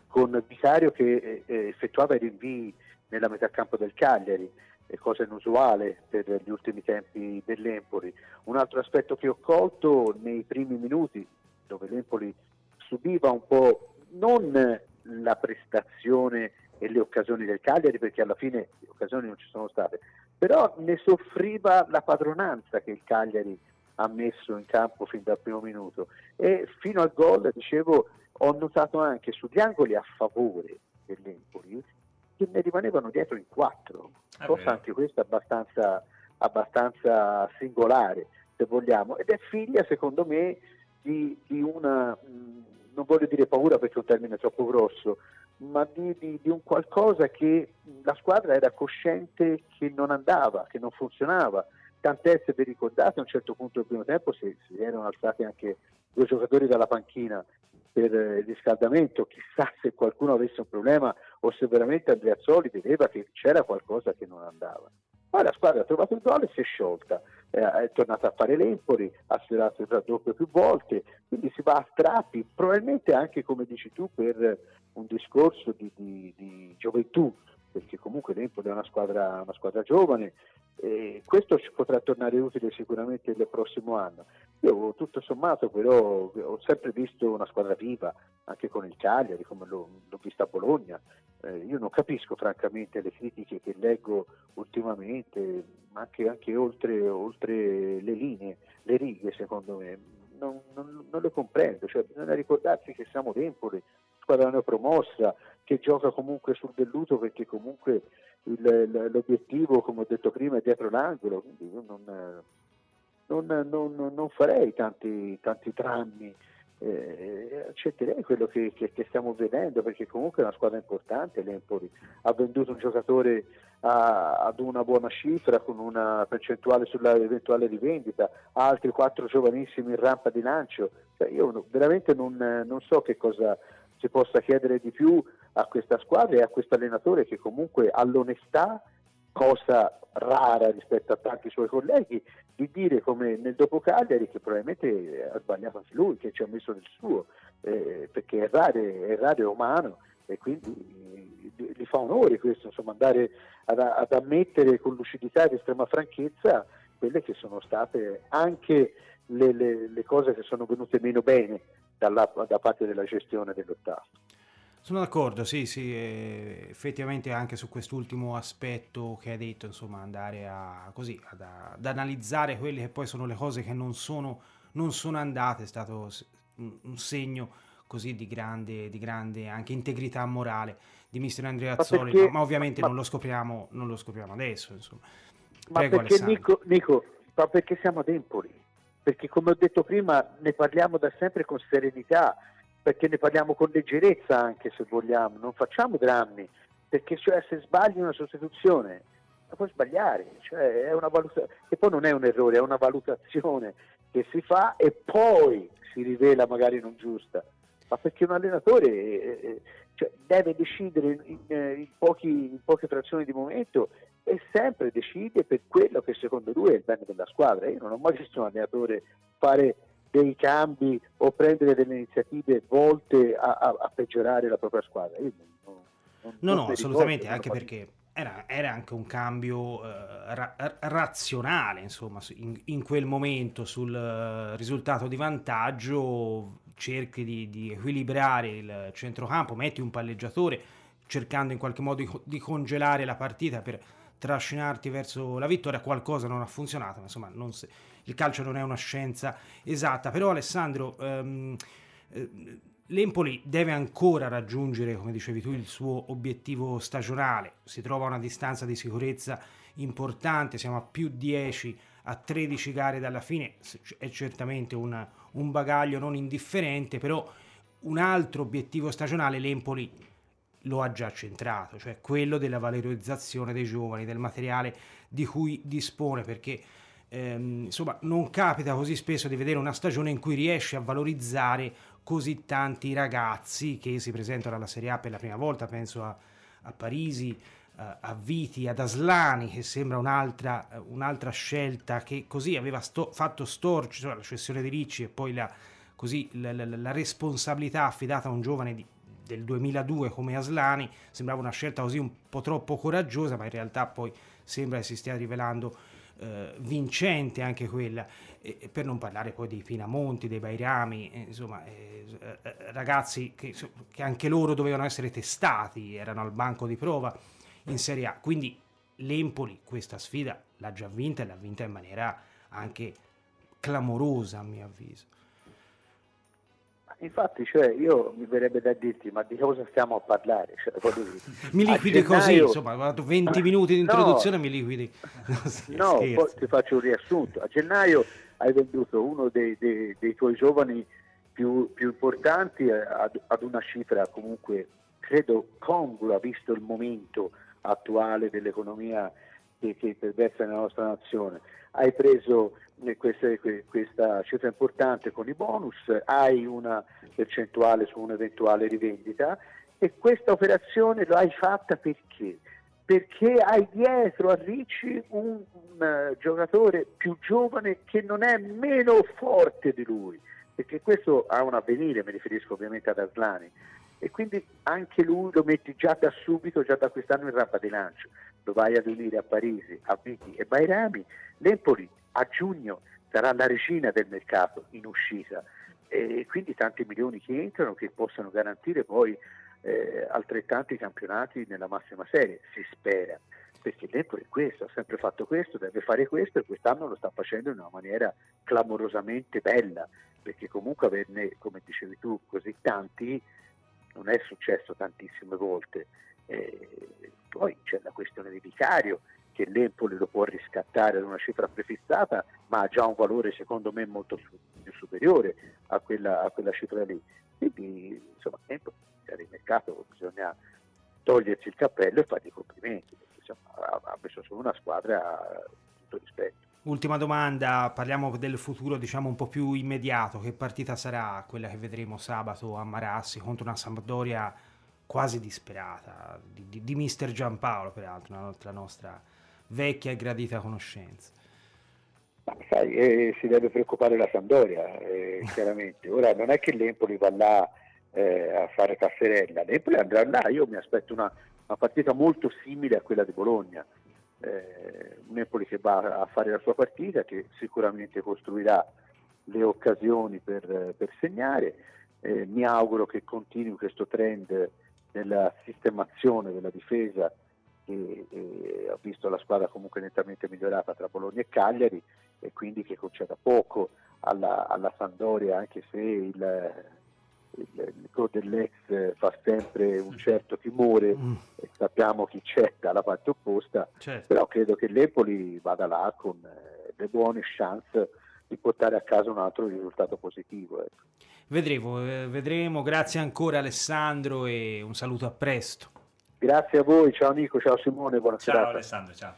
con Vicario che eh, effettuava i rinvii nella metà campo del Cagliari cosa inusuale per gli ultimi tempi dell'Empoli. Un altro aspetto che ho colto nei primi minuti, dove l'Empoli subiva un po' non la prestazione e le occasioni del Cagliari, perché alla fine le occasioni non ci sono state, però ne soffriva la padronanza che il Cagliari ha messo in campo fin dal primo minuto e fino al gol, dicevo, ho notato anche sugli angoli a favore dell'Empoli ne rimanevano dietro in quattro, cosa anche questa abbastanza, abbastanza singolare se vogliamo, ed è figlia secondo me di, di una, non voglio dire paura perché è un termine troppo grosso, ma di, di, di, un qualcosa che la squadra era cosciente che non andava, che non funzionava. Tant'è se vi ricordate a un certo punto del primo tempo si, si erano alzati anche due giocatori dalla panchina per il riscaldamento, chissà se qualcuno avesse un problema o se veramente Andrea Zoli vedeva che c'era qualcosa che non andava. Poi la squadra ha trovato il gol e si è sciolta, eh, è tornata a fare l'Empoli, ha sfiorato il raddoppio più volte, quindi si va a strappi, probabilmente anche come dici tu per un discorso di, di, di gioventù, perché comunque l'Empoli è una squadra, una squadra giovane, e questo ci potrà tornare utile sicuramente il prossimo anno. Io tutto sommato però ho sempre visto una squadra viva, anche con il Cagliari, come l'ho, l'ho vista a Bologna. Eh, io non capisco francamente le critiche che leggo ultimamente, anche, anche oltre, oltre, le linee, le righe secondo me. Non, non, non le comprendo, cioè, bisogna ricordarsi che siamo l'Empoli, squadra neopromossa, che gioca comunque sul velluto perché comunque il, l'obiettivo, come ho detto prima, è dietro l'angolo, quindi io non, non, non, non farei tanti, tanti drammi, eh, accetterei quello che, che, che, stiamo vedendo perché comunque è una squadra importante, l'Empoli. Ha venduto un giocatore a, ad una buona cifra con una percentuale sulla eventuale rivendita, ha altri quattro giovanissimi in rampa di lancio, cioè, io veramente non so che cosa si possa chiedere di più a questa squadra e a questo allenatore che comunque ha l'onestà, cosa rara rispetto a tanti suoi colleghi, di dire come nel dopo Cagliari che probabilmente ha sbagliato anche lui, che ci ha messo del suo, eh, perché errare, errare è umano e quindi gli fa onore questo, insomma, andare ad, ad ammettere con lucidità ed estrema franchezza quelle che sono state anche le, le, le cose che sono venute meno bene dalla, da parte della gestione dell'ottavo. Sono d'accordo, sì, sì, effettivamente anche su quest'ultimo aspetto che hai detto, insomma, andare a, così, ad, ad, analizzare quelle che poi sono le cose che non sono, non sono andate, è stato un, segno così di grande, di grande, anche integrità morale di mister Andrea Azzoli, ma, ma, ovviamente ma, non, lo scopriamo, non lo scopriamo adesso, insomma. Ma Prego, perché Nico, Nico, ma perché siamo ad Empoli? Perché come ho detto prima ne parliamo da sempre con serenità, perché ne parliamo con leggerezza anche se vogliamo, non facciamo drammi, perché cioè, se sbagli una sostituzione la puoi sbagliare, cioè, valuta- e poi non è un errore, è una valutazione che si fa e poi si rivela magari non giusta, ma perché un allenatore eh, eh cioè, deve decidere in, in, pochi, in poche frazioni di momento e sempre decide per quello che secondo lui è il bene della squadra. Io non ho mai visto un allenatore fare dei cambi o prendere delle iniziative volte a, a, a peggiorare la propria squadra. Io non, non, no, no, assolutamente, anche perché era, era, anche un cambio eh, ra- razionale, insomma, in, in, quel momento sul uh, risultato di vantaggio cerchi di, di, equilibrare il centrocampo, metti un palleggiatore cercando in qualche modo di, congelare la partita per trascinarti verso la vittoria, qualcosa non ha funzionato, ma insomma se, il calcio non è una scienza esatta, però Alessandro... Um, eh, L'Empoli deve ancora raggiungere, come dicevi tu, il suo obiettivo stagionale. Si trova a una distanza di sicurezza importante, siamo a più 10 a 13 gare dalla fine. È certamente un, un bagaglio non indifferente, però un altro obiettivo stagionale l'Empoli lo ha già centrato, cioè quello della valorizzazione dei giovani, del materiale di cui dispone, perché ehm, insomma non capita così spesso di vedere una stagione in cui riesce a valorizzare così tanti ragazzi che si presentano alla Serie A per la prima volta, penso a, a Parisi, a Viti, ad Aslani, che sembra un'altra, un'altra scelta che così aveva sto, fatto storci, cioè la cessione di Ricci e poi la, così, la, la, la responsabilità affidata a un giovane di, del 2002 come Aslani, sembrava una scelta così un po' troppo coraggiosa, ma in realtà poi sembra che si stia rivelando eh, vincente anche quella, e, per non parlare poi dei Pinamonti, dei Bairami, eh, insomma eh, eh, ragazzi che, che, anche loro dovevano essere testati, erano al banco di prova in Serie A, quindi l'Empoli questa sfida l'ha già vinta e l'ha vinta in maniera anche clamorosa a mio avviso. Infatti, cioè, io mi verrebbe da dirti, ma di cosa stiamo a parlare? Cioè, *laughs* mi liquidi gennaio... così, insomma, 20 *laughs* minuti di introduzione no, mi liquidi. *laughs* No, no poi ti faccio un riassunto. A gennaio hai venduto uno dei, dei, dei tuoi giovani più, più importanti ad, ad, una cifra comunque, credo, congrua, visto il momento attuale dell'economia che, che perversa nella nostra nazione. Hai preso questa, questa cifra importante con i bonus, hai una percentuale su un'eventuale rivendita e questa operazione l'hai fatta perché? Perché hai dietro a Ricci un, un uh, giocatore più giovane che non è meno forte di lui, perché questo ha un avvenire, mi riferisco ovviamente ad Aslani, e quindi anche lui lo metti già da subito, già da quest'anno in rampa di lancio, lo vai ad unire a Parisi, a Vicky e Bairami, l'Empoli a giugno sarà la regina del mercato in uscita. E quindi tanti milioni che entrano che possano garantire poi eh, altrettanti campionati nella massima serie, si spera, perché l'Empoli è questo, ha sempre fatto questo, deve fare questo e quest'anno lo sta facendo in una maniera clamorosamente bella, perché comunque averne, come dicevi tu, così tanti non è successo tantissime volte. Eh, poi c'è la questione di Vicario, che l'Empoli lo può riscattare ad una cifra prefissata, ma ha già un valore secondo me molto più superiore a quella, a quella cifra lì. Quindi insomma, Empoli, il mercato bisogna togliersi il cappello e fare i complimenti, perché insomma, ha messo su una squadra tutto rispetto. Ultima domanda, parliamo del futuro diciamo un po' più immediato, che partita sarà quella che vedremo sabato a Marassi contro una Sampdoria quasi disperata, di, di, di mister Giampaolo peraltro, la nostra vecchia e gradita conoscenza. Ma sai, eh, si deve preoccupare la Sampdoria, eh, *laughs* chiaramente. Ora non è che l'Empoli va là eh, a fare casserella, l'Empoli andrà là, io mi aspetto una, una partita molto simile a quella di Bologna. Eh, un Empoli che va a fare la sua partita, che sicuramente costruirà le occasioni per, per segnare. Eh, mi auguro che continui questo trend nella sistemazione della difesa che eh, ha visto la squadra comunque nettamente migliorata tra Bologna e Cagliari e quindi che conceda poco alla, alla Sandoria anche se il, il, gol dell'ex fa sempre un certo timore mm. e sappiamo chi c'è dalla parte opposta certo. però credo che l'Empoli vada là con eh, le buone chance di portare a casa un altro risultato positivo ecco. vedremo, eh, vedremo grazie ancora Alessandro e un saluto a presto Grazie a voi, ciao Nico, ciao Simone, buonasera. Ciao Alessandro, ciao.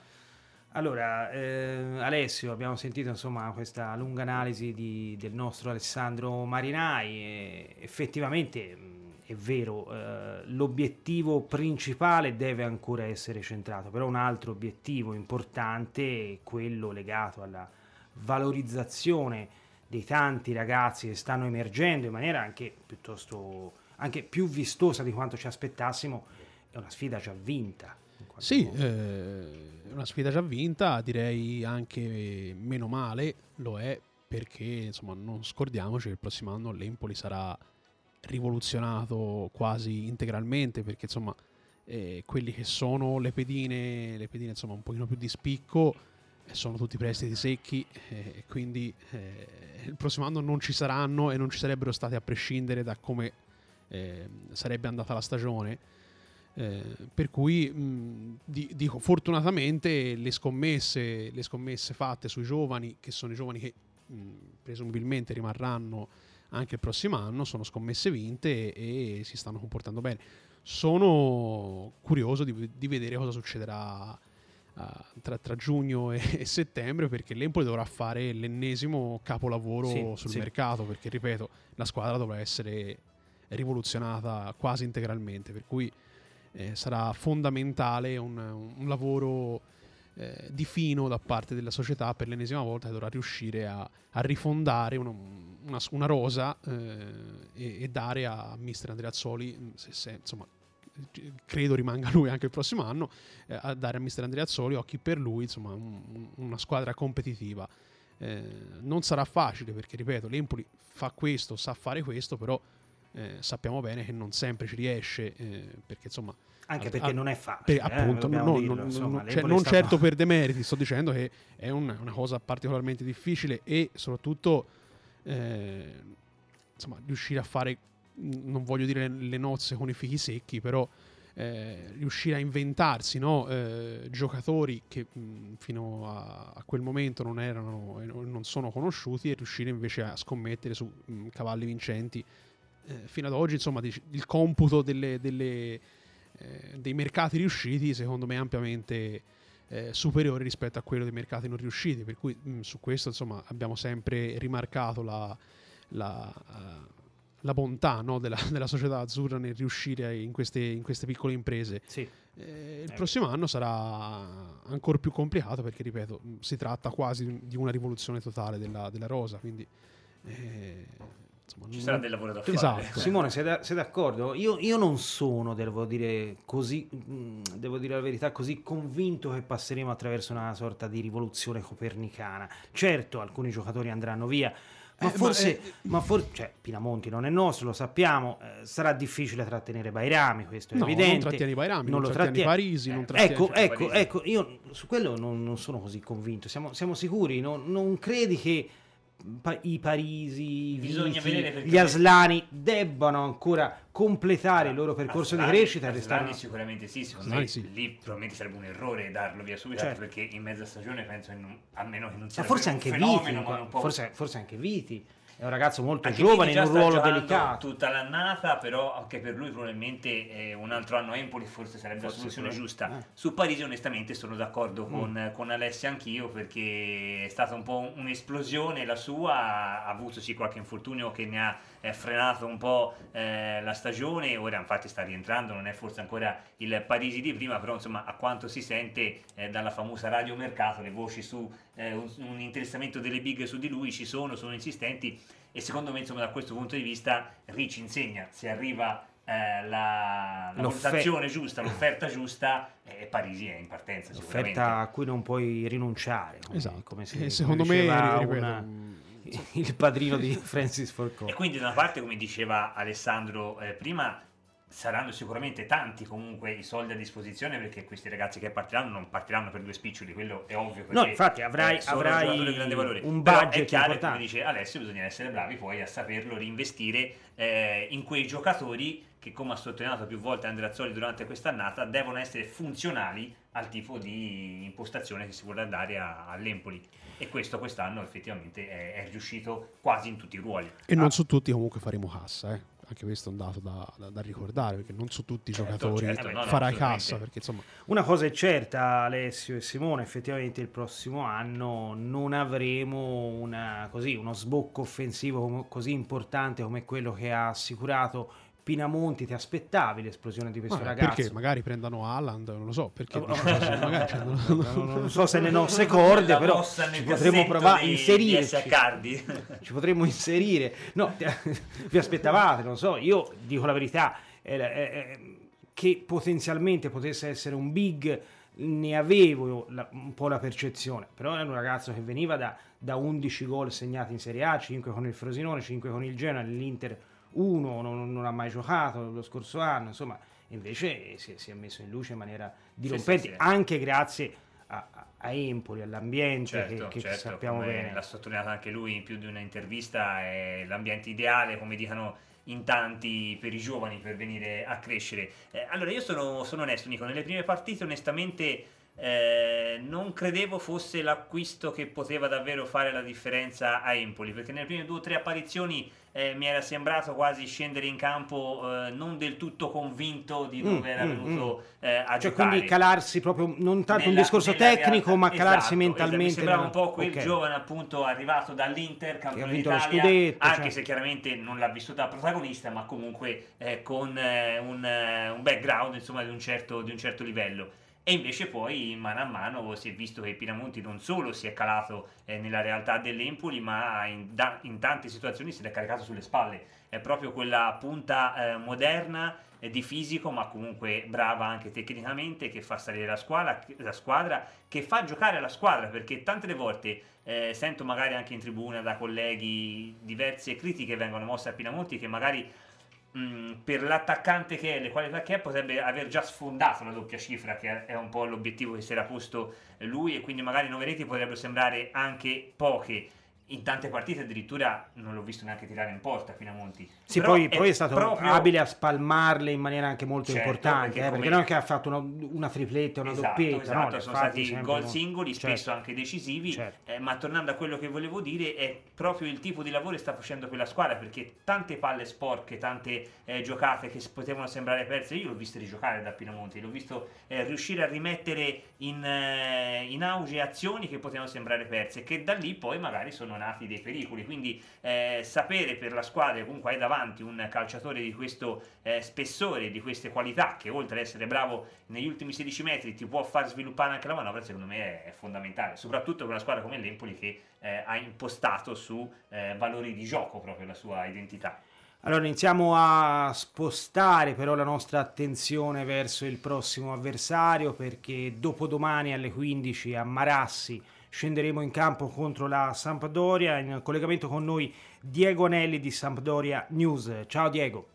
Allora, eh, Alessio, abbiamo sentito insomma questa lunga analisi di, del nostro Alessandro Marinai effettivamente è vero, eh, l'obiettivo principale deve ancora essere centrato, però un altro obiettivo importante è quello legato alla valorizzazione dei tanti ragazzi che stanno emergendo in maniera anche piuttosto anche più vistosa di quanto ci aspettassimo è una sfida già vinta. Sì, eh, una sfida già vinta, direi anche meno male, lo è perché insomma non scordiamoci che il prossimo anno l'Empoli sarà rivoluzionato quasi integralmente perché insomma eh, quelli che sono le pedine, le pedine insomma un pochino più di spicco eh, sono tutti prestiti secchi eh, quindi eh, il prossimo anno non ci saranno e non ci sarebbero stati a prescindere da come eh, sarebbe andata la stagione eh, per cui mh, di, dico fortunatamente le scommesse, le scommesse fatte sui giovani, che sono i giovani che mh, presumibilmente rimarranno anche il prossimo anno, sono scommesse vinte e, e si stanno comportando bene. Sono curioso di, di vedere cosa succederà uh, tra, tra, giugno e, e, settembre perché l'Empoli dovrà fare l'ennesimo capolavoro sì, sul sì. mercato perché ripeto la squadra dovrà essere rivoluzionata quasi integralmente per cui eh, sarà fondamentale un, un lavoro eh, di fino da parte della società per l'ennesima volta che dovrà riuscire a, a rifondare una, una, una rosa eh, e, e, dare a mister Andreazzoli, se, se, insomma, credo rimanga lui anche il prossimo anno, eh, a dare a mister Andreazzoli occhi per lui, insomma, un, una squadra competitiva. Eh, non sarà facile perché, ripeto, l'Empoli fa questo, sa fare questo, però eh, sappiamo bene che non sempre ci riesce, perché insomma... Anche perché a, non è facile. Per, appunto, eh, no, dirlo, non, insomma, cioè, non certo *laughs* per demeriti, sto dicendo che è un, una cosa particolarmente difficile e soprattutto eh, insomma, riuscire a fare, non voglio dire le nozze con i fichi secchi, però eh, riuscire a inventarsi no? eh, giocatori che mh, fino a, a, quel momento non erano e non sono conosciuti e riuscire invece a scommettere su mh, cavalli vincenti. Eh, fino ad oggi, insomma, il computo delle, delle, eh, dei mercati riusciti, secondo me, ampiamente eh, superiore rispetto a quello dei mercati non riusciti. Per cui mh, su questo, insomma, abbiamo sempre rimarcato la. la uh, la bontà no, della, *laughs* della, società azzurra nel riuscire in queste, in queste piccole imprese. Sì. Eh, il eh. prossimo anno sarà ancora più complicato perché, ripeto, si tratta quasi di una rivoluzione totale della, della rosa. Quindi, eh, insomma, Ci non... sarà del lavoro da fare. Esatto. Simone, sei, da, sei d'accordo? Io, io, non sono, devo dire, così, mm, devo dire la verità, così convinto che passeremo attraverso una sorta di rivoluzione copernicana. Certo, alcuni giocatori andranno via ma, eh, forse, ma, eh, ma for- cioè, Pinamonti non è nostro, lo sappiamo, eh, sarà difficile trattenere Bairami, questo è no, evidente. Non trattieni Bairami, non, non lo trattieni Parisi, non trattieni... Ecco, ecco, ecco, io su quello non, non sono così convinto, siamo, siamo sicuri, non, non credi che i Parisi, Viti, gli Aslani debbano ancora completare il loro percorso Aslani, di crescita. Aslani sicuramente sì, secondo Aslani me sì. lì probabilmente sarebbe un errore darlo via subito certo. perché in mezza stagione penso che non, a meno che non sia Ma forse anche Viti, forse, forse anche Viti è un ragazzo molto anche giovane in un ruolo delicato. Tutta l'annata, però anche per lui probabilmente eh, un altro anno a Empoli forse sarebbe forse la soluzione giusta. Eh. Su Parisi onestamente sono d'accordo mm. con, con, Alessia anch'io perché è stata un po' un'esplosione la sua, ha avuto sì qualche infortunio che ne ha eh, frenato un po' eh, la stagione, ora infatti sta rientrando, non è forse ancora il Parisi di prima, però insomma a quanto si sente eh, dalla famosa radio mercato le voci su eh, un, un interessamento delle big su di lui ci sono, sono insistenti e secondo me insomma da questo punto di vista Ricci insegna. Se arriva eh, la, la valutazione giusta, l'offerta giusta e eh, Parisi è in partenza l'offerta a cui non puoi rinunciare come, esatto. come se, e secondo me ripeto, una, *laughs* il padrino di Francis Ford e quindi da una parte come diceva Alessandro eh, prima saranno sicuramente tanti comunque i soldi a disposizione perché questi ragazzi che partiranno non partiranno per due spiccioli, quello è ovvio. No, infatti avrai, avrai un budget è chiaro, importante. come dice Alessio, bisogna essere bravi poi a saperlo reinvestire eh, in quei giocatori che come ha sottolineato più volte Andreazzoli durante quest'annata devono essere funzionali al tipo di impostazione che si vuole dare a, all'Empoli e questo quest'anno effettivamente è, è, riuscito quasi in tutti i ruoli. E non ah. su tutti comunque faremo cassa, eh anche questo è un dato da, da, da, ricordare perché non su tutti i certo, giocatori certo, no, farai no, cassa perché, insomma... una cosa è certa Alessio e Simone effettivamente il prossimo anno non avremo una, così, uno sbocco offensivo così importante come quello che ha assicurato Pinamonti, ti aspettavi l'esplosione di questo Ma ragazzo? Perché magari prendono Haaland, non lo so, perché oh, così, magari, cioè, non, non, non, so se ne nostre corde, però ci potremmo provare a inserire. *laughs* ci potremmo inserire. No, *laughs* vi aspettavate, non so, io dico la verità, eh, eh, che potenzialmente potesse essere un big ne avevo la, un po' la percezione, però è un ragazzo che veniva da, da 11 gol segnati in Serie A, 5 con il Frosinone, 5 con il Genoa, l'Inter uno non, non, ha mai giocato lo scorso anno, insomma, invece si, si è messo in luce in maniera dirompente, sì, sì, sì. anche grazie a, a, Empoli, all'ambiente certo, che, che certo, sappiamo bene. L'ha sottolineato anche lui in più di una intervista, è l'ambiente ideale, come dicono in tanti per i giovani per venire a crescere. Eh, allora io sono, sono onesto Nico, nelle prime partite onestamente eh, non credevo fosse l'acquisto che poteva davvero fare la differenza a Empoli, perché nelle prime due o tre apparizioni eh, mi era sembrato quasi scendere in campo eh, non del tutto convinto di dove mm, era mm, venuto mm, eh, a cioè, giocare. Quindi calarsi proprio, non tanto nella, un discorso tecnico, realtà, ma calarsi esatto, mentalmente. Esatto, mi sembrava un po' quel okay. giovane appunto arrivato dall'Inter, campione d'Italia, scudetto, anche cioè. se chiaramente non l'ha vissuto da protagonista, ma comunque eh, con eh, un, un, background insomma, di un certo, di un certo livello e invece poi mano a mano si è visto che Pinamonti non solo si è calato eh, nella realtà dell'Empoli ma in, da, in, tante situazioni si è caricato sulle spalle. È proprio quella punta eh, moderna eh, di fisico ma comunque brava anche tecnicamente che fa salire la squadra, la squadra che fa giocare la squadra perché tante volte eh, sento magari anche in tribuna da colleghi diverse critiche vengono mosse a Pinamonti che magari Mm, per l'attaccante che è, le qualità che è, potrebbe aver già sfondato la doppia cifra, che è un po' l'obiettivo che si era posto lui, e quindi magari 9 reti potrebbero sembrare anche poche. In tante partite addirittura non l'ho visto neanche tirare in porta Pinamonti. Sì, poi è, poi, è, stato proprio... abile a spalmarle in maniera anche molto certo, importante, perché, eh, perché non è che ha fatto una, una tripletta, una esatto, doppietta, esatto, no, sono stati gol singoli, certo. spesso anche decisivi, certo. eh, ma tornando a quello che volevo dire è proprio il tipo di lavoro che sta facendo quella squadra, perché tante palle sporche, tante eh, giocate che potevano sembrare perse, io l'ho visto rigiocare da Pinamonti, l'ho visto eh, riuscire a rimettere in, eh, in auge azioni che potevano sembrare perse, che da lì poi magari sono nati dei pericoli. Quindi eh, sapere per la squadra che comunque hai davanti un calciatore di questo eh, spessore, di queste qualità, che oltre ad essere bravo negli ultimi 16 metri ti può far sviluppare anche la manovra, secondo me è, è fondamentale. Soprattutto per una squadra come l'Empoli che eh, ha impostato su eh, valori di gioco proprio la sua identità. Allora iniziamo a spostare però la nostra attenzione verso il prossimo avversario perché dopodomani alle 15 a Marassi scenderemo in campo contro la Sampdoria. In collegamento con noi Diego Anelli di Sampdoria News. Ciao Diego.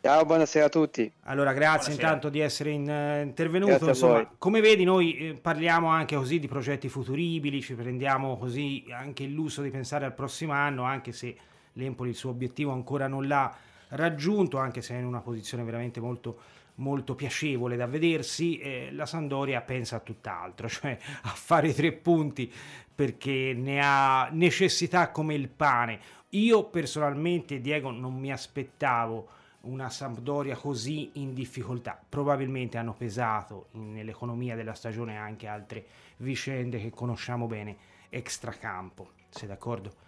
Ciao, buonasera a tutti. Allora, grazie buonasera. intanto di essere in, uh, intervenuto. Insomma, come vedi, noi eh, parliamo anche così di progetti futuribili, ci prendiamo così anche il lusso di pensare al prossimo anno, anche se l'Empoli il suo obiettivo ancora non l'ha raggiunto, anche se è in una posizione veramente molto molto piacevole da vedersi, eh, la Sandoria pensa a tutt'altro, *laughs* cioè a fare tre punti perché ne ha necessità come il pane. Io personalmente, Diego, non mi aspettavo una Sampdoria così in difficoltà. Probabilmente hanno pesato nell'economia della stagione anche altre vicende che conosciamo bene extracampo. Sei d'accordo?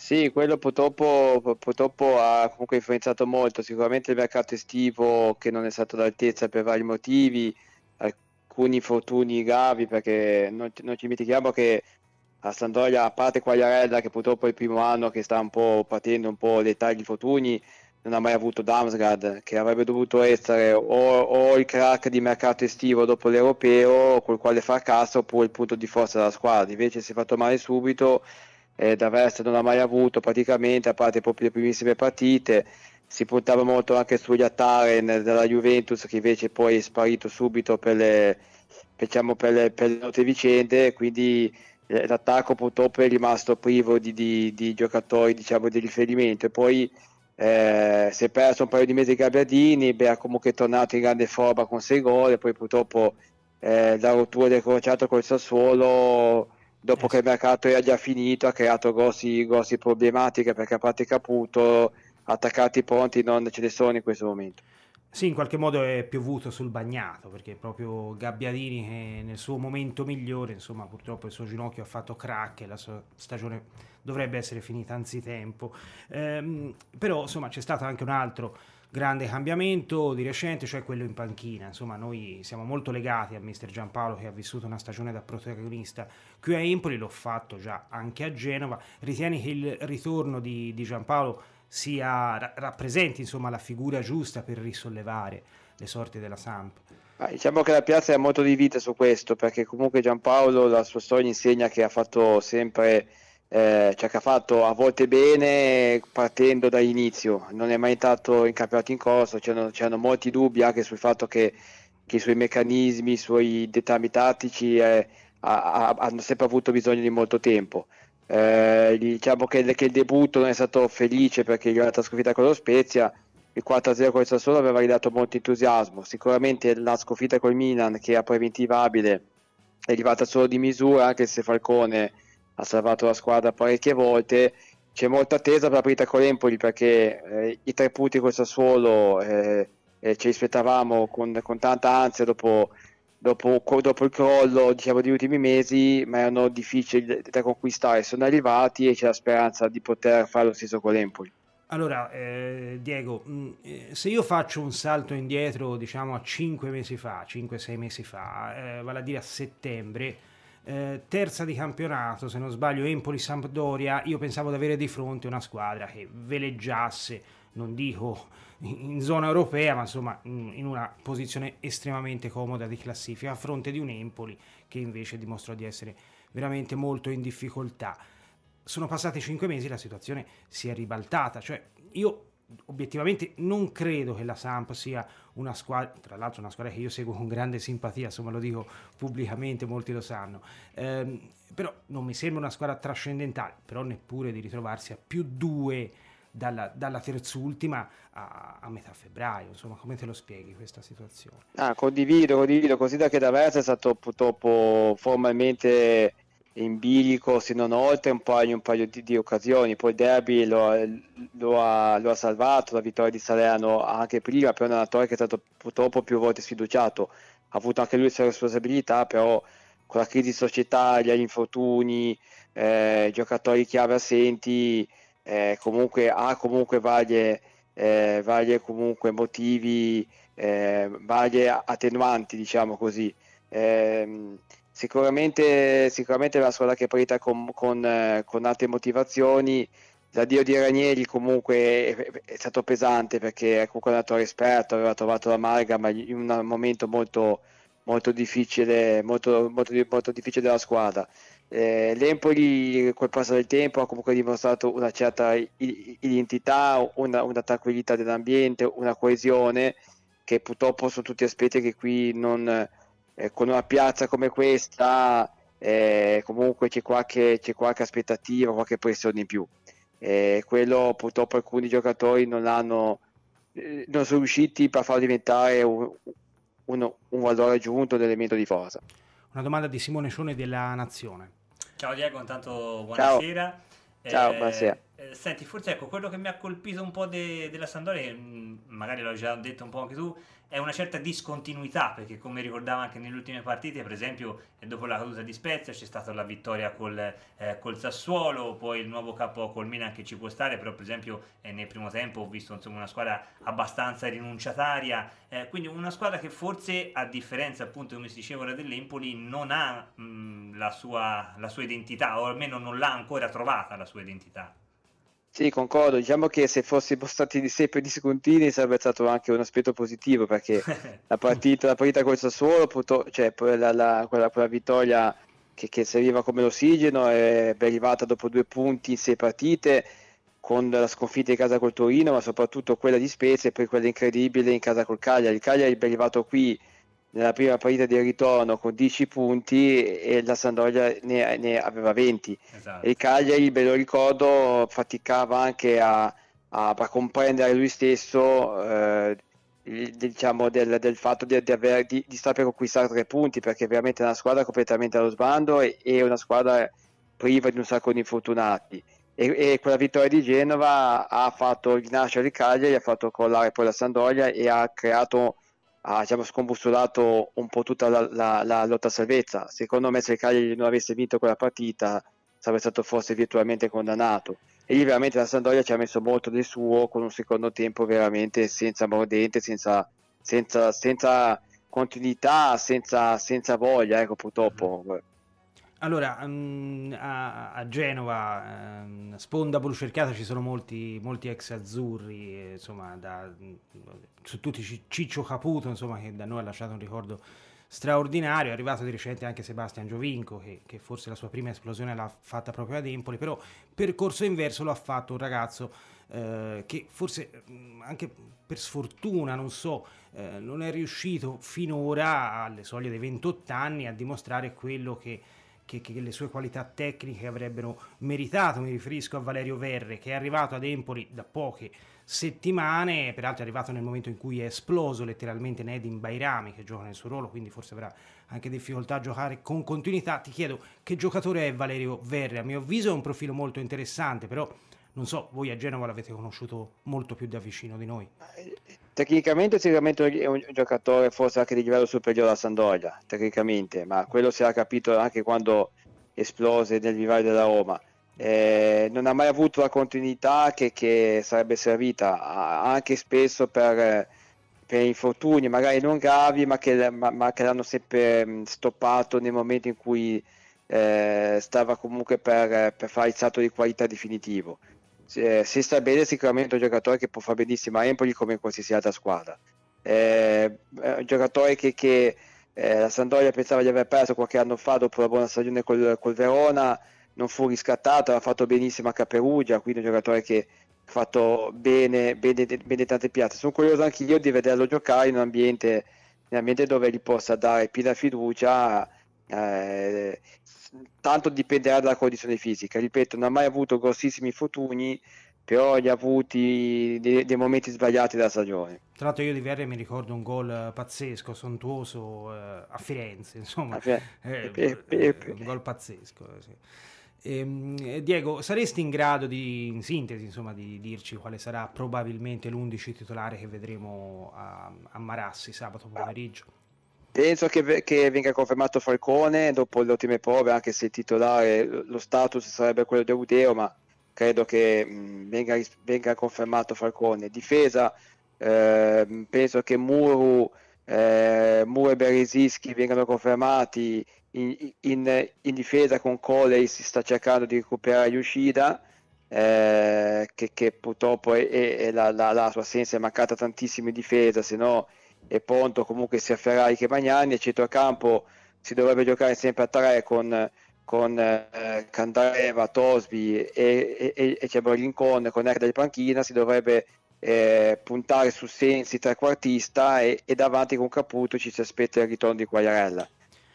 Sì, quello purtroppo, purtroppo, ha comunque influenzato molto, sicuramente il mercato estivo che non è stato all'altezza per vari motivi, alcuni infortuni gravi perché non, non ci dimentichiamo che a Sandoria, a parte Quagliarella che purtroppo è il primo anno che sta un po' partendo un po' l'età degli infortuni, non ha mai avuto Damsgaard che avrebbe dovuto essere o, o, il crack di mercato estivo dopo l'europeo col quale far cassa oppure il punto di forza della squadra, invece si è fatto male subito eh, D'Aversa non ha mai avuto praticamente, a parte proprio le primissime partite, si puntava molto anche sugli Attaren della Juventus che invece poi è sparito subito per le, diciamo, per le, per le altre vicende, quindi eh, l'attacco purtroppo è rimasto privo di, di, di giocatori diciamo, di riferimento. E poi eh, si è perso un paio di mesi Gabbiadini, beh, ha comunque tornato in grande forma con 6 gol e poi purtroppo eh, la rottura del crociato col Sassuolo dopo eh. che il mercato era già finito ha creato grossi, grossi problematiche perché a parte Caputo attaccati pronti non ce ne sono in questo momento. Sì, in qualche modo è piovuto sul bagnato perché proprio Gabbiadini che nel suo momento migliore, insomma, purtroppo il suo ginocchio ha fatto crack e la sua stagione dovrebbe essere finita anzitempo. Ehm, però, insomma, c'è stato anche un altro grande cambiamento di recente, cioè quello in panchina. Insomma, noi siamo molto legati a mister Giampaolo che ha vissuto una stagione da protagonista qui a Empoli, l'ho fatto già anche a Genova. Ritieni che il ritorno di, di Giampaolo sia, rappresenti insomma, la figura giusta per risollevare le sorti della Samp? Ah, diciamo che la piazza è molto divisa su questo, perché comunque Giampaolo la sua storia insegna che ha fatto sempre eh, cioè che ha fatto a volte bene partendo dall'inizio, non è mai entrato in campionato in corso, c'erano, c'erano molti dubbi anche sul fatto che, che, i suoi meccanismi, i suoi dettami tattici eh, ha, ha, hanno sempre avuto bisogno di molto tempo. Eh, diciamo che, che, il debutto non è stato felice perché gli è stata sconfitta con lo Spezia, il 4-0 con il Sassuolo aveva ridato molto entusiasmo, sicuramente la sconfitta con il Milan che era preventivabile è arrivata solo di misura anche se Falcone ha salvato la squadra parecchie volte. C'è molta attesa per la partita con l'Empoli perché eh, i tre punti con Sassuolo eh, eh, ci aspettavamo con, con, tanta ansia dopo, dopo, dopo il crollo diciamo, degli ultimi mesi, ma erano difficili da conquistare. Sono arrivati e c'è la speranza di poter fare lo stesso con l'Empoli. Allora, eh, Diego, mm, eh, se io faccio un salto indietro, diciamo a 5 mesi fa, 5-6 mesi fa, eh, vale a dire a settembre, eh, terza di campionato, se non sbaglio, Empoli-Sampdoria, io pensavo di avere di fronte una squadra che veleggiasse, non dico in zona europea, ma insomma in una posizione estremamente comoda di classifica, a fronte di un Empoli che invece dimostrò di essere veramente molto in difficoltà. Sono passati cinque mesi, la situazione si è ribaltata, cioè io obiettivamente non credo che la Samp sia una squadra, tra l'altro una squadra che io seguo con grande simpatia, insomma lo dico pubblicamente, molti lo sanno, ehm, però non mi sembra una squadra trascendentale, però neppure di ritrovarsi a più due dalla, dalla terzultima a, a, metà febbraio, insomma come te lo spieghi questa situazione? Ah, condivido, condivido, così da che da Versa è stato purtroppo formalmente in bilico se non oltre un paio, un paio di, di, occasioni. Poi derby lo, lo, ha, lo, ha, salvato la vittoria di Salerno anche prima però è un che è stato purtroppo più volte sfiduciato. Ha avuto anche lui le sue responsabilità però con la crisi società gli infortuni eh, giocatori chiave assenti eh, comunque ha comunque varie, eh, varie comunque motivi eh, varie attenuanti diciamo così. Eh, sicuramente, sicuramente è una squadra che è partita con, con, eh, con altre motivazioni. L'addio di Ranieri comunque è, è, stato pesante perché è comunque un allenatore esperto, aveva trovato l'amalgama in un momento molto, molto, difficile, molto, molto, molto difficile della squadra. Eh, L'Empoli col passo del tempo ha comunque dimostrato una certa identità, una, una tranquillità dell'ambiente, una coesione che purtroppo sono tutti aspetti che qui non, eh, con una piazza come questa eh, comunque c'è qualche, c'è qualche, aspettativa, qualche pressione in più. Eh, quello purtroppo alcuni giocatori non hanno eh, non sono riusciti a farlo diventare un, un, un valore aggiunto, un elemento di forza. Una domanda di Simone Cione della Nazione. Ciao Diego, intanto buonasera. Ciao, Ciao buonasera. Eh, senti, forse ecco, quello che mi ha colpito un po' de- della Sandoria, mm, magari l'ho già detto un po' anche tu, è una certa discontinuità perché come ricordava anche nelle ultime partite per esempio dopo la caduta di Spezia c'è stata la vittoria col, eh, col Sassuolo poi il nuovo capo col che ci può stare però per esempio eh, nel primo tempo ho visto insomma, una squadra abbastanza rinunciataria. Eh, quindi una squadra che forse a differenza appunto come si diceva ora dell'Empoli non ha mh, la, sua, la sua identità o almeno non l'ha ancora trovata la sua identità sì, concordo. Diciamo che se fossimo stati di sempre discontinui sarebbe stato anche un aspetto positivo perché *laughs* la partita, la partita col Sassuolo, cioè la, la, quella, quella, vittoria che, che, serviva come l'ossigeno è arrivata dopo due punti in sei partite con la sconfitta in casa col Torino, ma soprattutto quella di Spezia e poi quella incredibile in casa col Cagliari. Il Cagliari è arrivato qui nella prima partita di ritorno con 10 punti e la Sandoria ne, ne aveva 20 esatto. e il Cagliari, ve lo ricordo, faticava anche a, a, a comprendere lui stesso eh, diciamo del, del, fatto di, di, aver, di, di stare per conquistare tre punti perché veramente è una squadra completamente allo sbando e, e una squadra priva di un sacco di infortunati e, e, quella vittoria di Genova ha fatto rinascere il Cagliari, ha fatto crollare poi la Sandoria e ha creato ha diciamo, scombussolato un po' tutta la, la, la, lotta a salvezza. Secondo me se il Cagliari non avesse vinto quella partita sarebbe stato forse virtualmente condannato. E lì veramente la Sandoria ci ha messo molto del suo con un secondo tempo veramente senza mordente, senza, senza, senza continuità, senza, senza voglia, ecco purtroppo. Allora, um, a, Genova, um, sponda blucerchiata, ci sono molti, molti ex azzurri, insomma, da, su tutti Ciccio Caputo, insomma, che da noi ha lasciato un ricordo straordinario, è arrivato di recente anche Sebastian Giovinco, che, che forse la sua prima esplosione l'ha fatta proprio ad Empoli, però percorso inverso lo ha fatto un ragazzo eh, che forse anche per sfortuna, non so, eh, non è riuscito finora alle soglie dei 28 anni a dimostrare quello che che, che, le sue qualità tecniche avrebbero meritato. Mi riferisco a Valerio Verre, che è arrivato ad Empoli da poche settimane, peraltro è arrivato nel momento in cui è esploso letteralmente Nedim Bairami, che gioca nel suo ruolo, quindi forse avrà anche difficoltà a giocare con continuità. Ti chiedo che giocatore è Valerio Verre? A mio avviso è un profilo molto interessante, però non so, voi a Genova l'avete conosciuto molto più da vicino di noi. Tecnicamente sicuramente è un giocatore forse anche di livello superiore a Sandoria, tecnicamente, ma quello si era capito anche quando esplose nel vivaio della Roma. Eh, non ha mai avuto la continuità che, che sarebbe servita, anche spesso per, per, infortuni, magari non gravi, ma che, ma, ma che l'hanno sempre stoppato nei momenti in cui eh, stava comunque per, per fare il salto di qualità definitivo eh, si sta bene sicuramente un giocatore che può fare benissimo a Empoli come in qualsiasi altra squadra. Eh, è un giocatore che, che eh, la Sandoria pensava di aver perso qualche anno fa dopo la buona stagione col, col Verona, non fu riscattato, ha fatto benissimo a Caperugia, quindi un giocatore che ha fatto bene, bene, bene tante piazze. Sono curioso anche io di vederlo giocare in un ambiente, in un ambiente dove gli possa dare piena fiducia. Eh, tanto dipenderà dalla condizione fisica. Ripeto, non ha mai avuto grossissimi infortuni, però gli ha avuti dei, dei, momenti sbagliati della stagione. Tra l'altro io di Verre mi ricordo un gol pazzesco, sontuoso eh, a Firenze, insomma, a Firenze. Eh, eh, eh, un gol pazzesco. Sì. Eh, Diego, saresti in grado di, in sintesi, insomma, di dirci quale sarà probabilmente l'11 titolare che vedremo a, a Marassi sabato pomeriggio? Penso che, che, venga confermato Falcone dopo le ultime prove, anche se il titolare, lo status sarebbe quello di Eudeo, ma credo che mh, venga, venga, confermato Falcone. Difesa, eh, penso che Muru, eh, Muru e Beresischi vengano confermati in, in, in difesa con Coley si sta cercando di recuperare Yoshida eh, che, che, purtroppo è, è, è la, la, la, sua assenza è mancata tantissimo in difesa se no è pronto comunque sia Ferrari che Magnani a centrocampo si dovrebbe giocare sempre a tre con, con eh, Candareva, Tosby e, e, e Cebolincon con Erda di panchina si dovrebbe eh, puntare su Sensi trequartista e, e davanti con Caputo ci si aspetta il ritorno di Quagliarella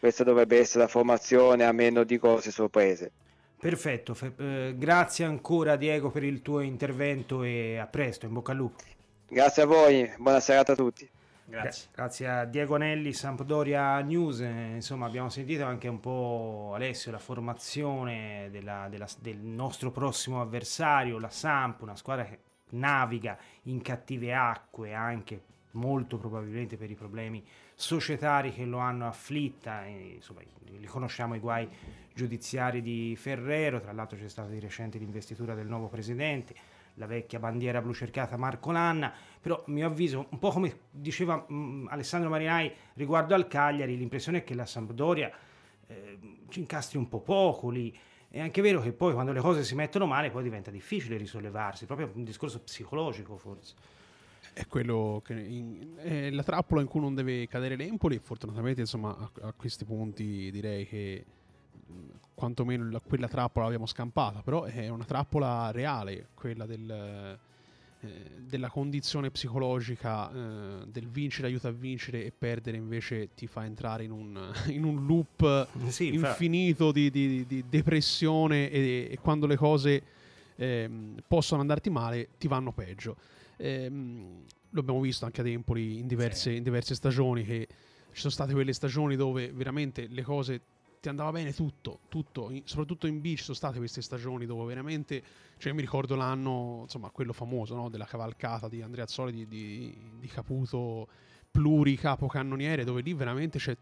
questa dovrebbe essere la formazione a meno di grosse sorprese. Perfetto, eh, grazie ancora Diego per il tuo intervento e a presto, in bocca al lupo. Grazie a voi, buona serata a tutti. Grazie. Grazie a Diego Nelli, Sampdoria News. Eh, insomma, abbiamo sentito anche un po' Alessio la formazione della, della, del nostro prossimo avversario, la Samp, una squadra che naviga in cattive acque anche molto probabilmente per i problemi societari che lo hanno afflitta, insomma, li conosciamo i guai giudiziari di Ferrero, tra l'altro c'è stata di recente l'investitura del nuovo presidente, la vecchia bandiera blu cercata Marco Lanna, però a mio avviso, un po' come diceva mh, Alessandro Marinai riguardo al Cagliari, l'impressione è che la Sampdoria eh, ci incastri un po' poco lì. È anche vero che poi quando le cose si mettono male poi diventa difficile risollevarsi, proprio un discorso psicologico forse è quello in, è la trappola in cui non deve cadere l'Empoli. Fortunatamente, insomma, a, a questi punti direi che quantomeno la, quella trappola l'abbiamo scampata. Però è una trappola reale, quella del, eh, della condizione psicologica eh, del vincere aiuta a vincere e perdere invece ti fa entrare in un, *laughs* in un loop sì, infinito di, di, di, depressione e, e, quando le cose eh, possono andarti male ti vanno peggio. Ehm, lo abbiamo visto anche ad Empoli in diverse, sì. in diverse stagioni che ci sono state quelle stagioni dove veramente le cose ti andava bene tutto, tutto, soprattutto in B ci sono state queste stagioni dove veramente, cioè mi ricordo l'anno, insomma, quello famoso, no? della cavalcata di Andrea Zoli di, di, di Caputo pluricapocannoniere dove lì veramente cioè,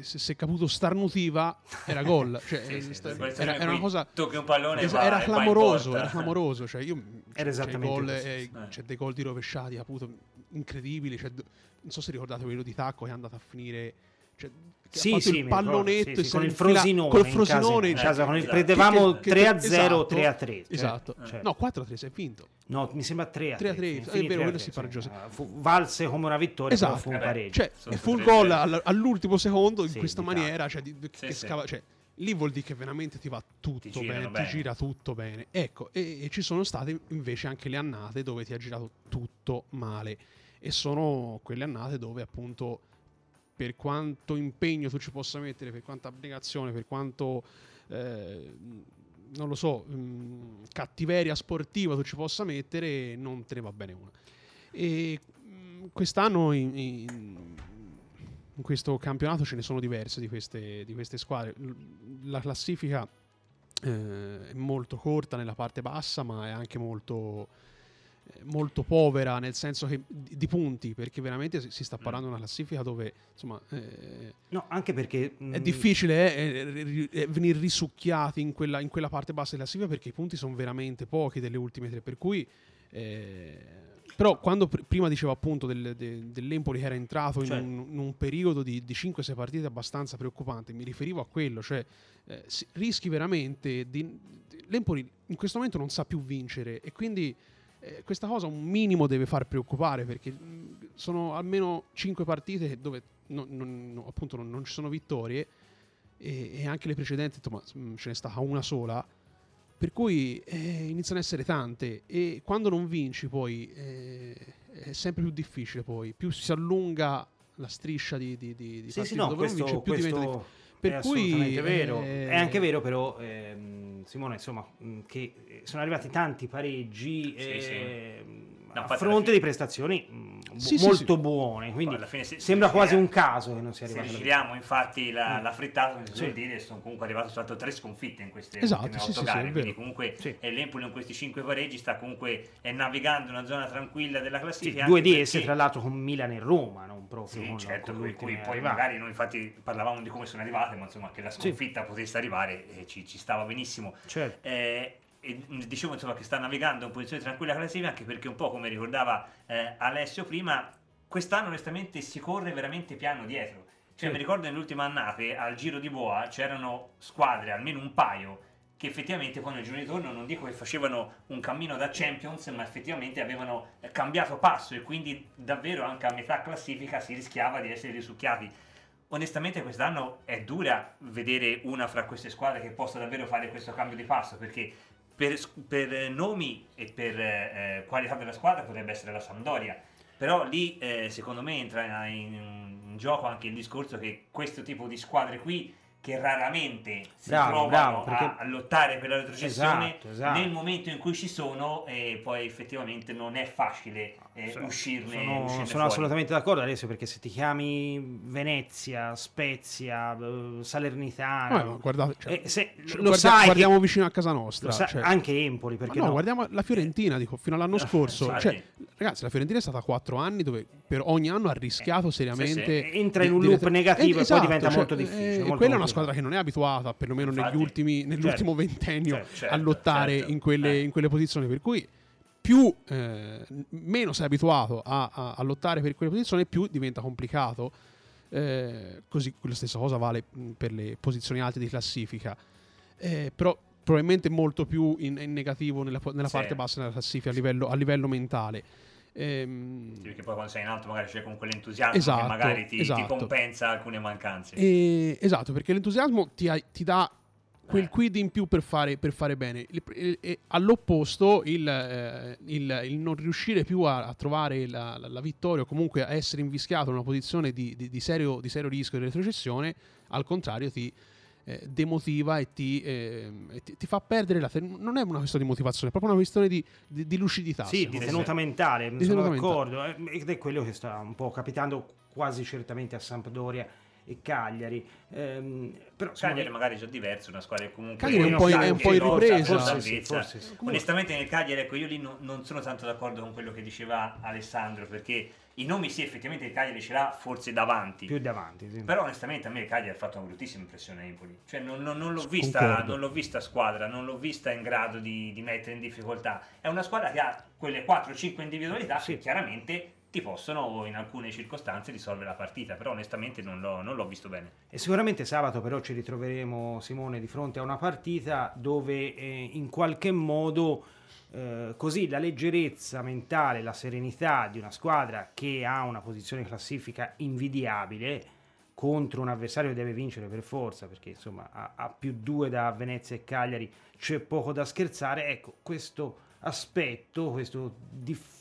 se, se Caputo starnutiva era gol. *laughs* Cioè, sì, sì, era, era, una cosa tocchi un pallone es- era, clamoroso era clamoroso cioè, io, era cioè, gol, eh, c'è dei gol di rovesciati Caputo incredibili cioè, non so se ricordate quello di Tacco che è andato a finire cioè, sì, sì, il pallonetto sì, sì, con il frosinone col frosinone in casa, il prendevamo 3-0 o 3-3 cioè, esatto cioè. no 4-3 si è vinto. No mi sembra 3-3 3-3 è vero quello si pareggiò sì. valse come una vittoria esatto. fu un pareggio. Cioè, e fu il gol all'ultimo secondo in questa maniera cioè, di, che scava, cioè, lì vuol dire che veramente ti va tutto ti bene, bene, ti gira tutto bene. Ecco e, e ci sono state invece anche le annate dove ti ha girato tutto male. E sono quelle annate dove appunto per quanto impegno tu ci possa mettere, per quanta abnegazione, per quanto, eh, non lo so, mh, mm, cattiveria sportiva tu ci possa mettere, non te ne va bene una. E mh, mm, quest'anno in, in, in, questo campionato ce ne sono diverse di queste, di queste squadre. La classifica eh, è molto corta nella parte bassa, ma è anche molto molto povera nel senso che di, punti perché veramente si, sta parlando di una classifica dove insomma eh, no anche perché mh... è mm, difficile eh, eh, venire risucchiati in quella, in quella, parte bassa della classifica perché i punti sono veramente pochi delle ultime tre per cui eh, però quando pr- prima dicevo appunto del, de, dell'Empoli che era entrato cioè. in, un, in, un, periodo di, di 5-6 partite abbastanza preoccupante mi riferivo a quello cioè eh, rischi veramente di, l'Empoli in questo momento non sa più vincere e quindi eh, questa cosa un minimo deve far preoccupare perché mm, sono almeno 5 partite dove non, non, appunto non, non, ci sono vittorie e, e, anche le precedenti insomma, mm, ce n'è stata una sola. Per cui eh, iniziano ad essere tante e quando non vinci poi eh, è sempre più difficile poi, più si allunga la striscia di, di, di, di sì, sì, no, questo, vince, più questo diventa per è cui assolutamente vero. Eh... È anche vero però, ehm, Simone, insomma, che sono arrivati tanti pareggi. Sì, eh, sì no, a fronte di prestazioni mh, sì, molto sì, buone. Quindi se, sembra se quasi un caso che non sia arrivato. Se giriamo infatti la, mm. la frittata, si dire, sono comunque arrivato soltanto tre sconfitte in queste esatto, ultime otto gare. quindi comunque l'Empoli in questi cinque pareggi sta comunque è navigando in una zona tranquilla della classifica. due di esse, tra l'altro, con Milan e Roma, non proprio. Sì, con, certo, con cui poi magari noi infatti parlavamo di come sono arrivate, ma insomma che la sconfitta potesse arrivare eh, ci, ci, stava benissimo. Certo. Eh, e dicevo insomma che sta navigando in posizione tranquilla classifica anche perché un po' come ricordava eh, Alessio prima quest'anno onestamente si corre veramente piano dietro cioè sì. mi ricordo nell'ultima annate al Giro di Boa c'erano squadre almeno un paio che effettivamente poi nel giorno di torno non dico che facevano un cammino da Champions ma effettivamente avevano cambiato passo e quindi davvero anche a metà classifica si rischiava di essere risucchiati onestamente quest'anno è dura vedere una fra queste squadre che possa davvero fare questo cambio di passo perché per, per nomi e per eh, qualità della squadra potrebbe essere la Sampdoria. Però lì eh, secondo me entra in, in, gioco anche il discorso che questo tipo di squadre qui che raramente si bravo, trovano bravo, a, a, lottare per la retrocessione esatto, esatto. nel momento in cui ci sono e poi effettivamente non è facile eh, cioè, uscirne, sono, uscirne sono assolutamente d'accordo adesso perché se ti chiami Venezia, Spezia, eh, Salernitana no, guardate, cioè, eh, se, cioè, lo guarda, sai guardiamo che, vicino a casa nostra sa, cioè, anche Empoli perché no, no, guardiamo la Fiorentina dico, fino all'anno *laughs* scorso. Cioè, ragazzi la Fiorentina è stata 4 anni dove per ogni anno ha rischiato seriamente sì, sì. entra in un loop negativo e, esatto, poi diventa cioè, molto difficile eh, molto quella è una squadra che non è abituata perlomeno Infatti, negli ultimi, nell'ultimo certo, ventennio certo, certo, a lottare certo. in, quelle, eh. in quelle posizioni per cui più eh, meno sei abituato a, a, a, lottare per quelle posizioni, più diventa complicato. Eh, così la stessa cosa vale per le posizioni alte di classifica. Eh, però probabilmente molto più in, in negativo nella, nella sì. parte bassa della classifica a livello, a livello mentale. Ehm... Sì, perché poi quando sei in alto magari c'è comunque l'entusiasmo esatto, che magari ti, esatto. ti, compensa alcune mancanze. E, esatto, perché l'entusiasmo ti, ti dà quel quid in più per fare, per fare bene. Il, il, il, all'opposto, il, non riuscire più a, a trovare la, la, la, vittoria o comunque a essere invischiato in una posizione di, di, di, serio, di serio, rischio di retrocessione, al contrario ti eh, demotiva e ti, eh, ti, ti, fa perdere la... non è una questione di motivazione, è proprio una questione di, di lucidità. Sì, di tenuta mentale, sono d'accordo. Eh, ed è quello che sta un po' capitando quasi certamente a Sampdoria e Cagliari. Ehm, però, Cagliari me... magari già diverso, una squadra che comunque Cagliari è un po', è un po in ripresa. Forse, forse, forse, Onestamente nel Cagliari, ecco, io lì no, non sono tanto d'accordo con quello che diceva Alessandro, perché i nomi sì, effettivamente il Cagliari ce l'ha forse davanti. Più davanti, sì. Però onestamente a me il Cagliari ha fatto una bruttissima impressione a Empoli. Cioè non, non, non, l'ho vista, non, l'ho vista, squadra, non l'ho vista in grado di, di, mettere in difficoltà. È una squadra che ha quelle 4-5 individualità sì. che chiaramente ti possono in alcune circostanze risolvere la partita, però onestamente non l'ho, non l'ho, visto bene. E sicuramente sabato però ci ritroveremo Simone di fronte a una partita dove eh, in qualche modo eh, così la leggerezza mentale, la serenità di una squadra che ha una posizione classifica invidiabile contro un avversario che deve vincere per forza, perché insomma ha, ha più due da Venezia e Cagliari, c'è poco da scherzare, ecco questo aspetto, questa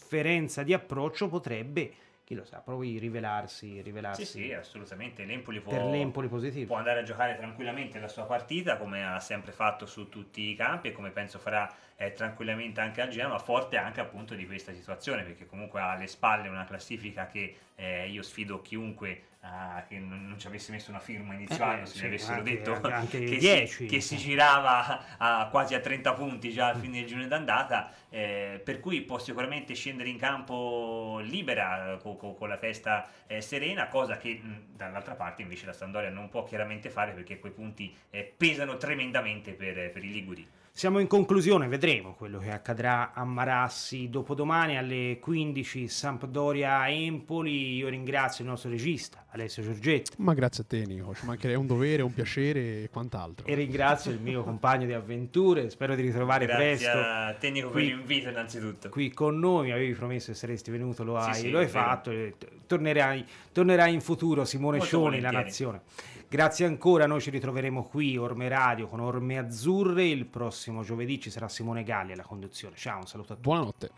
differenza di approccio potrebbe chi lo sa, poi rivelarsi, rivelarsi. Sì, sì, assolutamente. L'Empoli può, per l'Empoli positivo. può andare a giocare tranquillamente la sua partita come ha sempre fatto su tutti i campi e come penso farà eh, tranquillamente anche a Genoa, forte anche appunto di questa situazione perché comunque ha alle spalle una classifica che eh, io sfido chiunque uh, che non, non, ci avesse messo una firma iniziale, eh, se sì, mi avessero anche, detto anche che, 10, si, che, si, girava a, quasi a 30 punti già al fine del giugno d'andata, eh, per cui può sicuramente scendere in campo libera con, con, con la testa eh, serena, cosa che mh, dall'altra parte invece la Sandoria non può chiaramente fare perché quei punti eh, pesano tremendamente per, per i Liguri. Siamo in conclusione, vedremo quello che accadrà a Marassi dopodomani alle 15 Sampdoria-Empoli. Io ringrazio il nostro regista Alessio Giorgetti. Ma grazie a te Nico, ci mancherebbe un dovere, un piacere e quant'altro. E ringrazio il mio compagno di avventure, spero di ritrovare grazie presto. Grazie a te Nico qui, per l'invito innanzitutto. Qui con noi, mi avevi promesso che saresti venuto, lo hai, sì, sì, lo hai fatto. Tornerai, tornerai, in futuro Simone Molto Scioni, la nazione. Grazie ancora, noi ci ritroveremo qui, Orme Radio, con Orme Azzurre. Il prossimo giovedì ci sarà Simone Galli alla conduzione. Ciao, un saluto a tutti. Buonanotte.